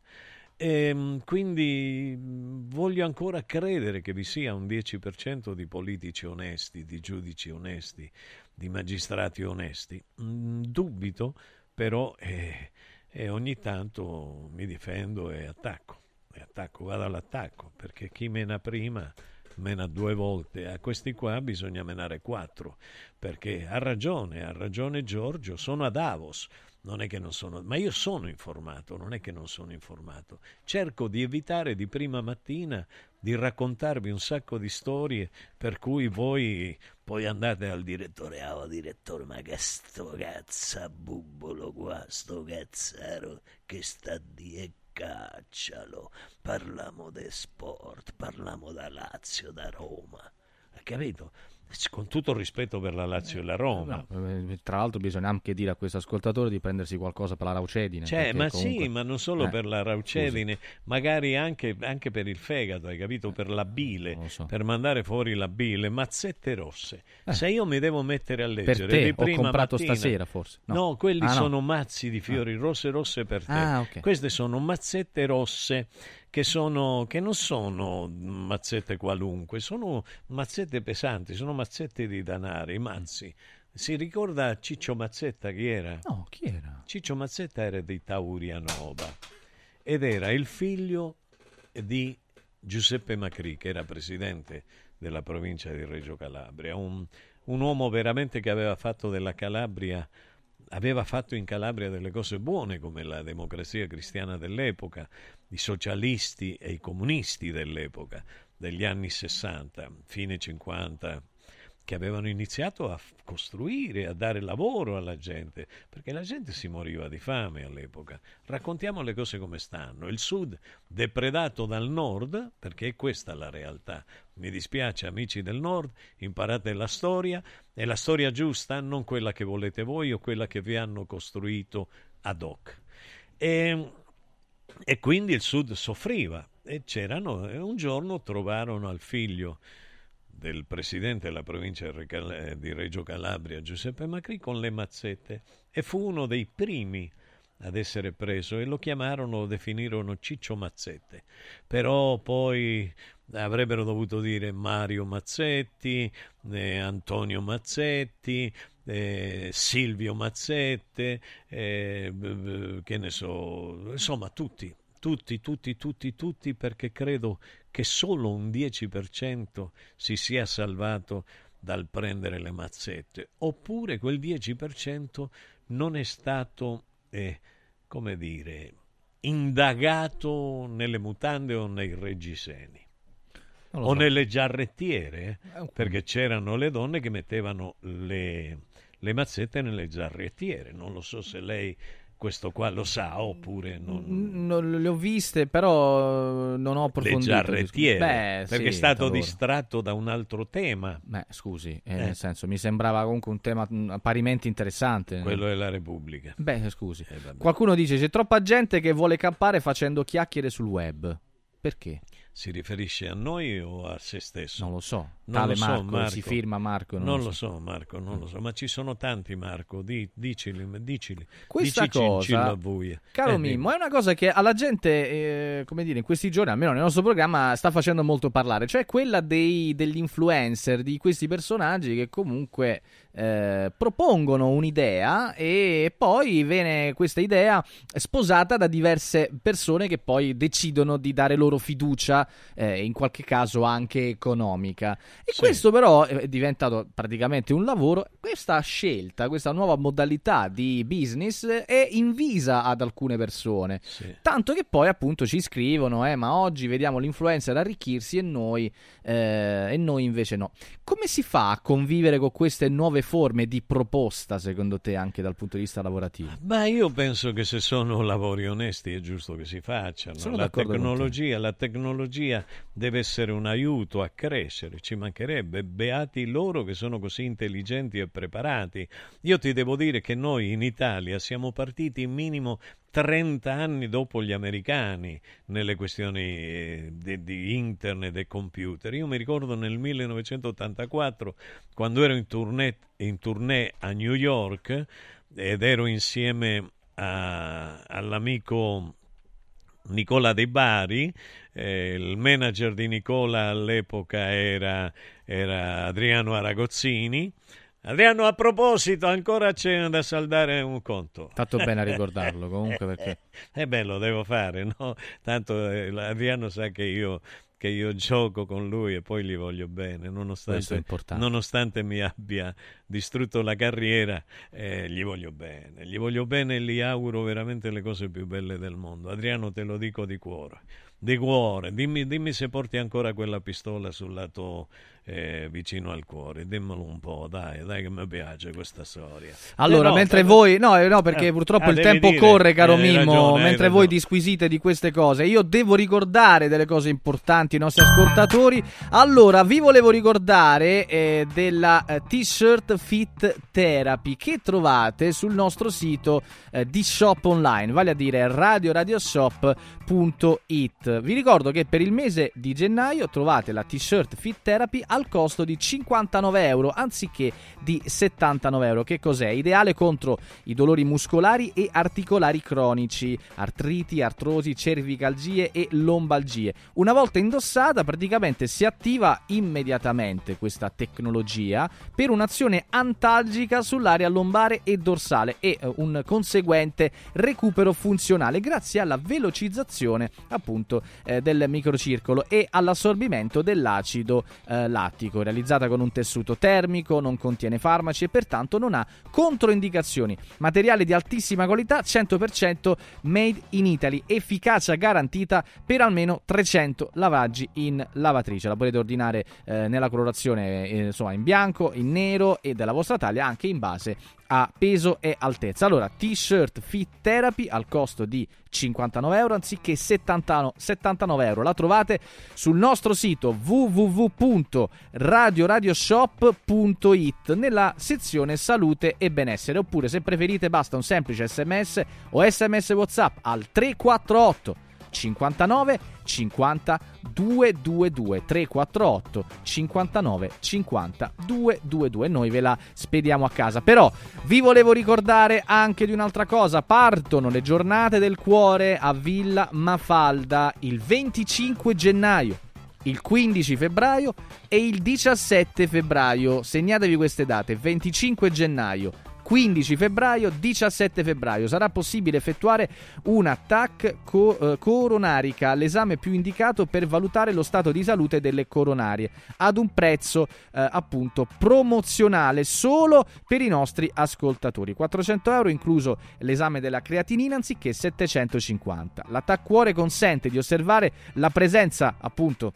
Speaker 2: E, ehm, quindi voglio ancora credere che vi sia un 10% di politici onesti, di giudici onesti, di magistrati onesti. Dubito, però, e, e ogni tanto mi difendo e attacco e attacco, vado all'attacco, perché chi mena prima mena due volte, a questi qua bisogna menare quattro, perché ha ragione, ha ragione Giorgio, sono a Davos, non è che non sono, ma io sono informato, non è che non sono informato. Cerco di evitare di prima mattina di raccontarvi un sacco di storie per cui voi poi andate al direttore, ah oh, direttore, ma che sto cazzabubbolo qua, sto cazzaro che sta di caccialo, parliamo di sport, parliamo da Lazio, da Roma, capito? Con tutto il rispetto per la Lazio e la Roma.
Speaker 17: No, eh, tra l'altro bisogna anche dire a questo ascoltatore di prendersi qualcosa per la Raucedine.
Speaker 2: Cioè, ma comunque... sì, ma non solo eh, per la Raucedine, scusi. magari anche, anche, per il fegato, hai capito? Per la bile, so. per mandare fuori la bile, mazzette rosse. Eh. Se io mi devo mettere a leggere
Speaker 17: per te,
Speaker 2: di prima
Speaker 17: ho comprato
Speaker 2: mattina,
Speaker 17: stasera forse.
Speaker 2: No, no quelli ah, sono mazzi di fiori ah. rosse rosse per te. Ah, okay. Queste sono mazzette rosse che, sono, che non sono mazzette qualunque, sono mazzette pesanti, sono mazzette di danari, mazzi. Si ricorda Ciccio Mazzetta chi era?
Speaker 17: No, chi era?
Speaker 2: Ciccio Mazzetta era di Taurianova ed era il figlio di Giuseppe Macri, che era presidente della provincia di Reggio Calabria, un, un uomo veramente che aveva fatto della Calabria aveva fatto in Calabria delle cose buone come la democrazia cristiana dell'epoca, i socialisti e i comunisti dell'epoca, degli anni 60, fine 50, che avevano iniziato a costruire, a dare lavoro alla gente, perché la gente si moriva di fame all'epoca. Raccontiamo le cose come stanno. Il sud depredato dal nord, perché è questa la realtà. Mi dispiace amici del nord, imparate la storia, è la storia giusta, non quella che volete voi o quella che vi hanno costruito ad hoc. E, e quindi il sud soffriva e c'erano, un giorno trovarono al figlio del presidente della provincia di Reggio Calabria, Giuseppe Macri, con le mazzette e fu uno dei primi ad essere preso e lo chiamarono, lo definirono Ciccio Mazzette. Però poi avrebbero dovuto dire Mario Mazzetti, eh, Antonio Mazzetti, eh, Silvio Mazzette, eh, che ne so, insomma tutti, tutti, tutti, tutti, tutti, perché credo che solo un 10% si sia salvato dal prendere le mazzette, oppure quel 10% non è stato, eh, come dire, indagato nelle mutande o nei reggiseni o so. nelle giarrettiere, eh, perché c'erano le donne che mettevano le, le mazzette nelle giarrettiere. Non lo so se lei questo qua lo sa oppure non...
Speaker 17: non le ho viste però non ho approfondito
Speaker 2: le giarrettiere Beh, perché sì, è stato allora. distratto da un altro tema.
Speaker 17: Beh, scusi eh, eh. nel senso mi sembrava comunque un tema mm, parimenti interessante.
Speaker 2: Quello della Repubblica.
Speaker 17: Beh scusi. Eh, qualcuno dice c'è troppa gente che vuole cappare facendo chiacchiere sul web. Perché?
Speaker 2: Si riferisce a noi o a se stesso?
Speaker 17: Non lo so. Non Tale lo Marco, so, Marco, si firma Marco.
Speaker 2: Non, non lo, so. so. Marco, non lo so. Ma ci sono tanti Marco, di, dicili, dicili.
Speaker 17: Questa
Speaker 2: Dicici
Speaker 17: cosa, caro eh, Mimmo, è una cosa che alla gente, eh, come dire, in questi giorni, almeno nel nostro programma, sta facendo molto parlare. Cioè quella dei, degli influencer, di questi personaggi che comunque eh, propongono un'idea e poi viene questa idea sposata da diverse persone che poi decidono di dare loro fiducia, eh, in qualche caso anche economica. E
Speaker 2: Sì.
Speaker 17: questo però è diventato praticamente un lavoro. Questa scelta, questa nuova modalità di business è invisa ad alcune persone. Tanto che poi appunto ci scrivono, eh, ma oggi vediamo l'influencer arricchirsi e noi, eh, e noi invece no. Come si fa a convivere con queste nuove forme di proposta, secondo te, anche dal punto di vista lavorativo?
Speaker 2: Ma io penso che se sono lavori onesti è giusto che si facciano.
Speaker 17: Sono
Speaker 2: la tecnologia, la tecnologia deve essere un aiuto a crescere, ci mancherebbe. Beati loro che sono così intelligenti e preparati. Io ti devo dire che noi in Italia siamo partiti minimo 30 anni dopo gli americani nelle questioni eh, di, di internet e computer. Io mi ricordo nel 1984 quando ero in tournée, in tournée a New York ed ero insieme a- all'amico Nicola De Bari, eh, il manager di Nicola all'epoca era, era Adriano Aragozzini. Adriano, a proposito, ancora c'è da saldare un conto.
Speaker 17: Fatto bene a [LAUGHS] ricordarlo comunque perché... [LAUGHS]
Speaker 2: Eh beh, lo devo fare, no? Tanto eh, Adriano sa che io, che io gioco con lui e poi gli voglio bene, nonostante, nonostante mi abbia distrutto la carriera, eh, gli voglio bene, gli voglio bene e gli auguro veramente le cose più belle del mondo. Adriano, te lo dico di cuore. Di cuore, dimmi, dimmi se porti ancora quella pistola sul lato eh, vicino al cuore, dimmelo un po', dai, dai che mi piace questa storia.
Speaker 17: Allora,
Speaker 2: Eh no,
Speaker 17: mentre
Speaker 2: fa-
Speaker 17: voi, no, eh, no, perché purtroppo
Speaker 2: ah,
Speaker 17: il tempo
Speaker 2: dire,
Speaker 17: corre, caro
Speaker 2: eh,
Speaker 17: Mimmo.
Speaker 2: ragione,
Speaker 17: mentre voi disquisite di queste cose, io devo ricordare delle cose importanti ai nostri ascoltatori. Allora, vi volevo ricordare eh, della eh, T-shirt Fit Therapy che trovate sul nostro sito eh, di shop online, vale a dire radioradioshop.it. Vi ricordo che per il mese di gennaio trovate la T-shirt Fit Therapy al costo di 59 euro anziché di 79 euro. Che cos'è? Ideale contro i dolori muscolari e articolari cronici, artriti, artrosi, cervicalgie e lombalgie. Una volta indossata, praticamente si attiva immediatamente questa tecnologia per un'azione antalgica sull'area lombare e dorsale e eh, un conseguente recupero funzionale grazie alla velocizzazione appunto eh, del microcircolo e all'assorbimento dell'acido eh, lattico realizzata con un tessuto termico non contiene farmaci e pertanto non ha controindicazioni. Materiale di altissima qualità 100% made in Italy efficacia garantita per almeno 300 lavaggi in lavatrice. La potete ordinare eh, nella colorazione eh, insomma in bianco in nero e della vostra taglia anche in base a peso e altezza. Allora, t-shirt Fit Therapy al costo di 59 euro anziché 70 79 euro. La trovate sul nostro sito www.radioradioshop.it nella sezione salute e benessere. Oppure, se preferite, basta un semplice sms o sms WhatsApp al 348 59 50 222 348 59 50 222 noi ve la spediamo a casa. Però vi volevo ricordare anche di un'altra cosa. Partono le giornate del cuore a Villa Mafalda il 25 gennaio il 15 febbraio e il 17 febbraio. Segnatevi queste date. 25 gennaio 15 febbraio, 17 febbraio sarà possibile effettuare una TAC co- eh, coronarica, l'esame più indicato per valutare lo stato di salute delle coronarie, ad un prezzo eh, appunto promozionale solo per i nostri ascoltatori. 400 euro incluso l'esame della creatinina anziché 750. La TAC cuore consente di osservare la presenza appunto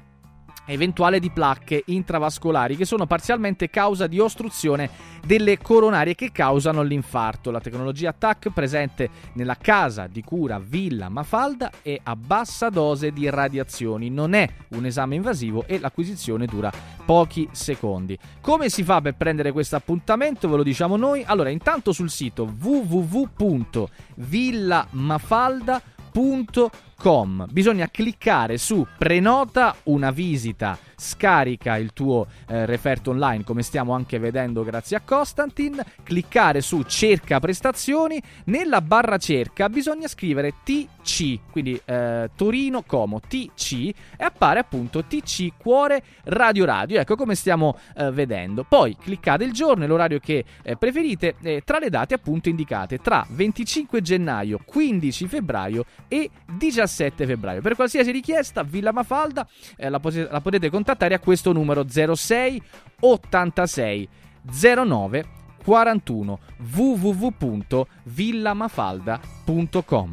Speaker 17: eventuale di placche intravascolari che sono parzialmente causa di ostruzione delle coronarie che causano l'infarto. La tecnologia TAC presente nella casa di cura Villa Mafalda è a bassa dose di radiazioni, non è un esame invasivo e l'acquisizione dura pochi secondi. Come si fa per prendere questo appuntamento? Ve lo diciamo noi. Allora, intanto sul sito www.villamafalda.com Com. Bisogna cliccare su prenota una visita, scarica il tuo eh, referto online come stiamo anche vedendo grazie a Constantin, cliccare su cerca prestazioni, nella barra cerca bisogna scrivere TC, quindi eh, Torino Como TC e appare appunto TC Cuore Radio Radio, ecco come stiamo eh, vedendo. Poi cliccate il giorno e l'orario che eh, preferite tra le date appunto indicate tra 25 gennaio, 15 febbraio e 17 febbraio. Per qualsiasi richiesta, Villa Mafalda eh, la, pos- la potete contattare a questo numero 06 86 09 41 www.villamafalda.com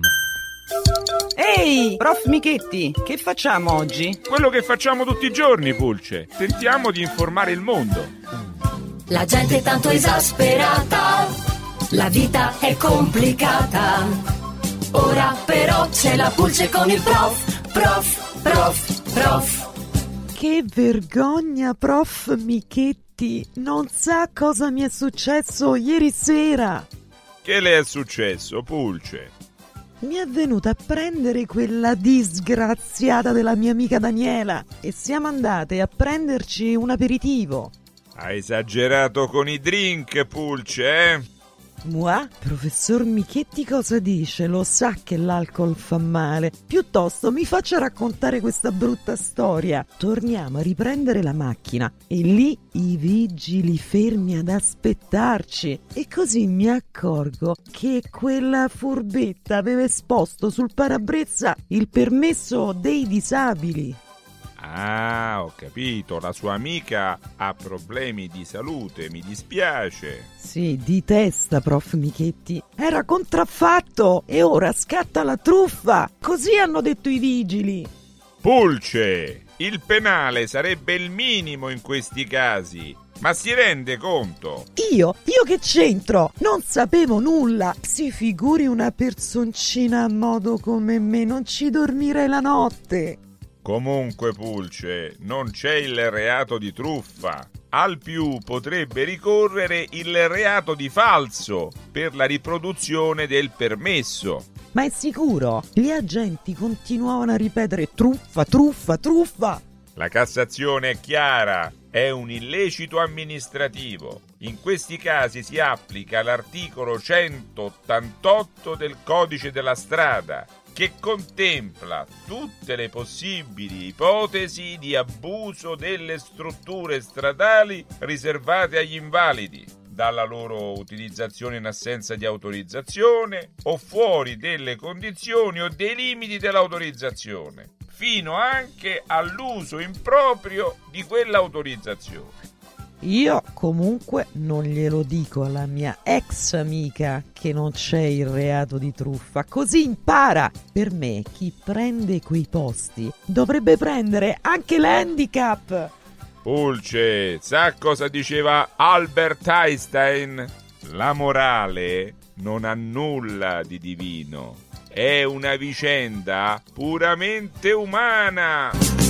Speaker 29: Ehi, prof Michetti, che facciamo oggi?
Speaker 30: Quello che facciamo tutti i giorni, Pulce. Tentiamo di informare il mondo.
Speaker 31: La gente è tanto esasperata, la vita è complicata. Ora però c'è la Pulce con il prof, prof, prof, prof.
Speaker 32: Che vergogna, prof Michetti. Non sa cosa mi è successo ieri sera.
Speaker 30: Che le è successo, Pulce?
Speaker 32: Mi è venuta a prendere quella disgraziata della mia amica Daniela e siamo andate a prenderci un aperitivo.
Speaker 30: Ha esagerato con i drink, Pulce, eh?
Speaker 32: Mua, professor Michetti cosa dice? Lo sa che l'alcol fa male. Piuttosto mi faccia raccontare questa brutta storia. Torniamo a riprendere la macchina e lì i vigili fermi ad aspettarci. E così mi accorgo che quella furbetta aveva esposto sul parabrezza il permesso dei disabili.
Speaker 30: Ah, ho capito, la sua amica ha problemi di salute, mi dispiace.
Speaker 32: Sì, di testa, prof Michetti. Era contraffatto e ora scatta la truffa. Così hanno detto i vigili.
Speaker 30: Pulce, il penale sarebbe il minimo in questi casi. Ma si rende conto?
Speaker 32: Io? Io che c'entro? Non sapevo nulla. Si figuri una personcina a modo come me, non ci dormirei la notte.
Speaker 30: Comunque, Pulce, non c'è il reato di truffa. Al più potrebbe ricorrere il reato di falso per la riproduzione del permesso.
Speaker 32: Ma è sicuro? Gli agenti continuavano a ripetere truffa, truffa, truffa.
Speaker 30: La Cassazione è chiara, è un illecito amministrativo. In questi casi si applica l'articolo 188 del Codice della strada, che contempla tutte le possibili ipotesi di abuso delle strutture stradali riservate agli invalidi, dalla loro utilizzazione in assenza di autorizzazione o fuori delle condizioni o dei limiti dell'autorizzazione, fino anche all'uso improprio di quell'autorizzazione.
Speaker 32: Io comunque non glielo dico alla mia ex amica che non c'è il reato di truffa, così impara. Per me chi prende quei posti dovrebbe prendere anche l'handicap.
Speaker 30: Pulce, sa cosa diceva Albert Einstein? La morale non ha nulla di divino, è una vicenda puramente umana.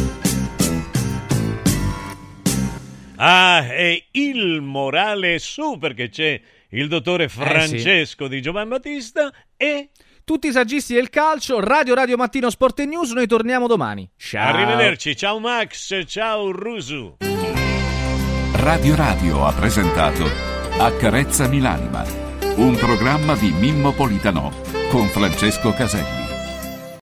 Speaker 2: Ah, e il morale su perché c'è il dottore Francesco di Giovanni Battista e
Speaker 17: tutti i saggisti del calcio, Radio Radio Mattino Sport e News, noi torniamo domani. Ciao.
Speaker 2: Arrivederci, ciao Max, ciao Rusu.
Speaker 26: Radio Radio ha presentato Accarezzami l'anima, un programma di Mimmo Politano con Francesco Caselli.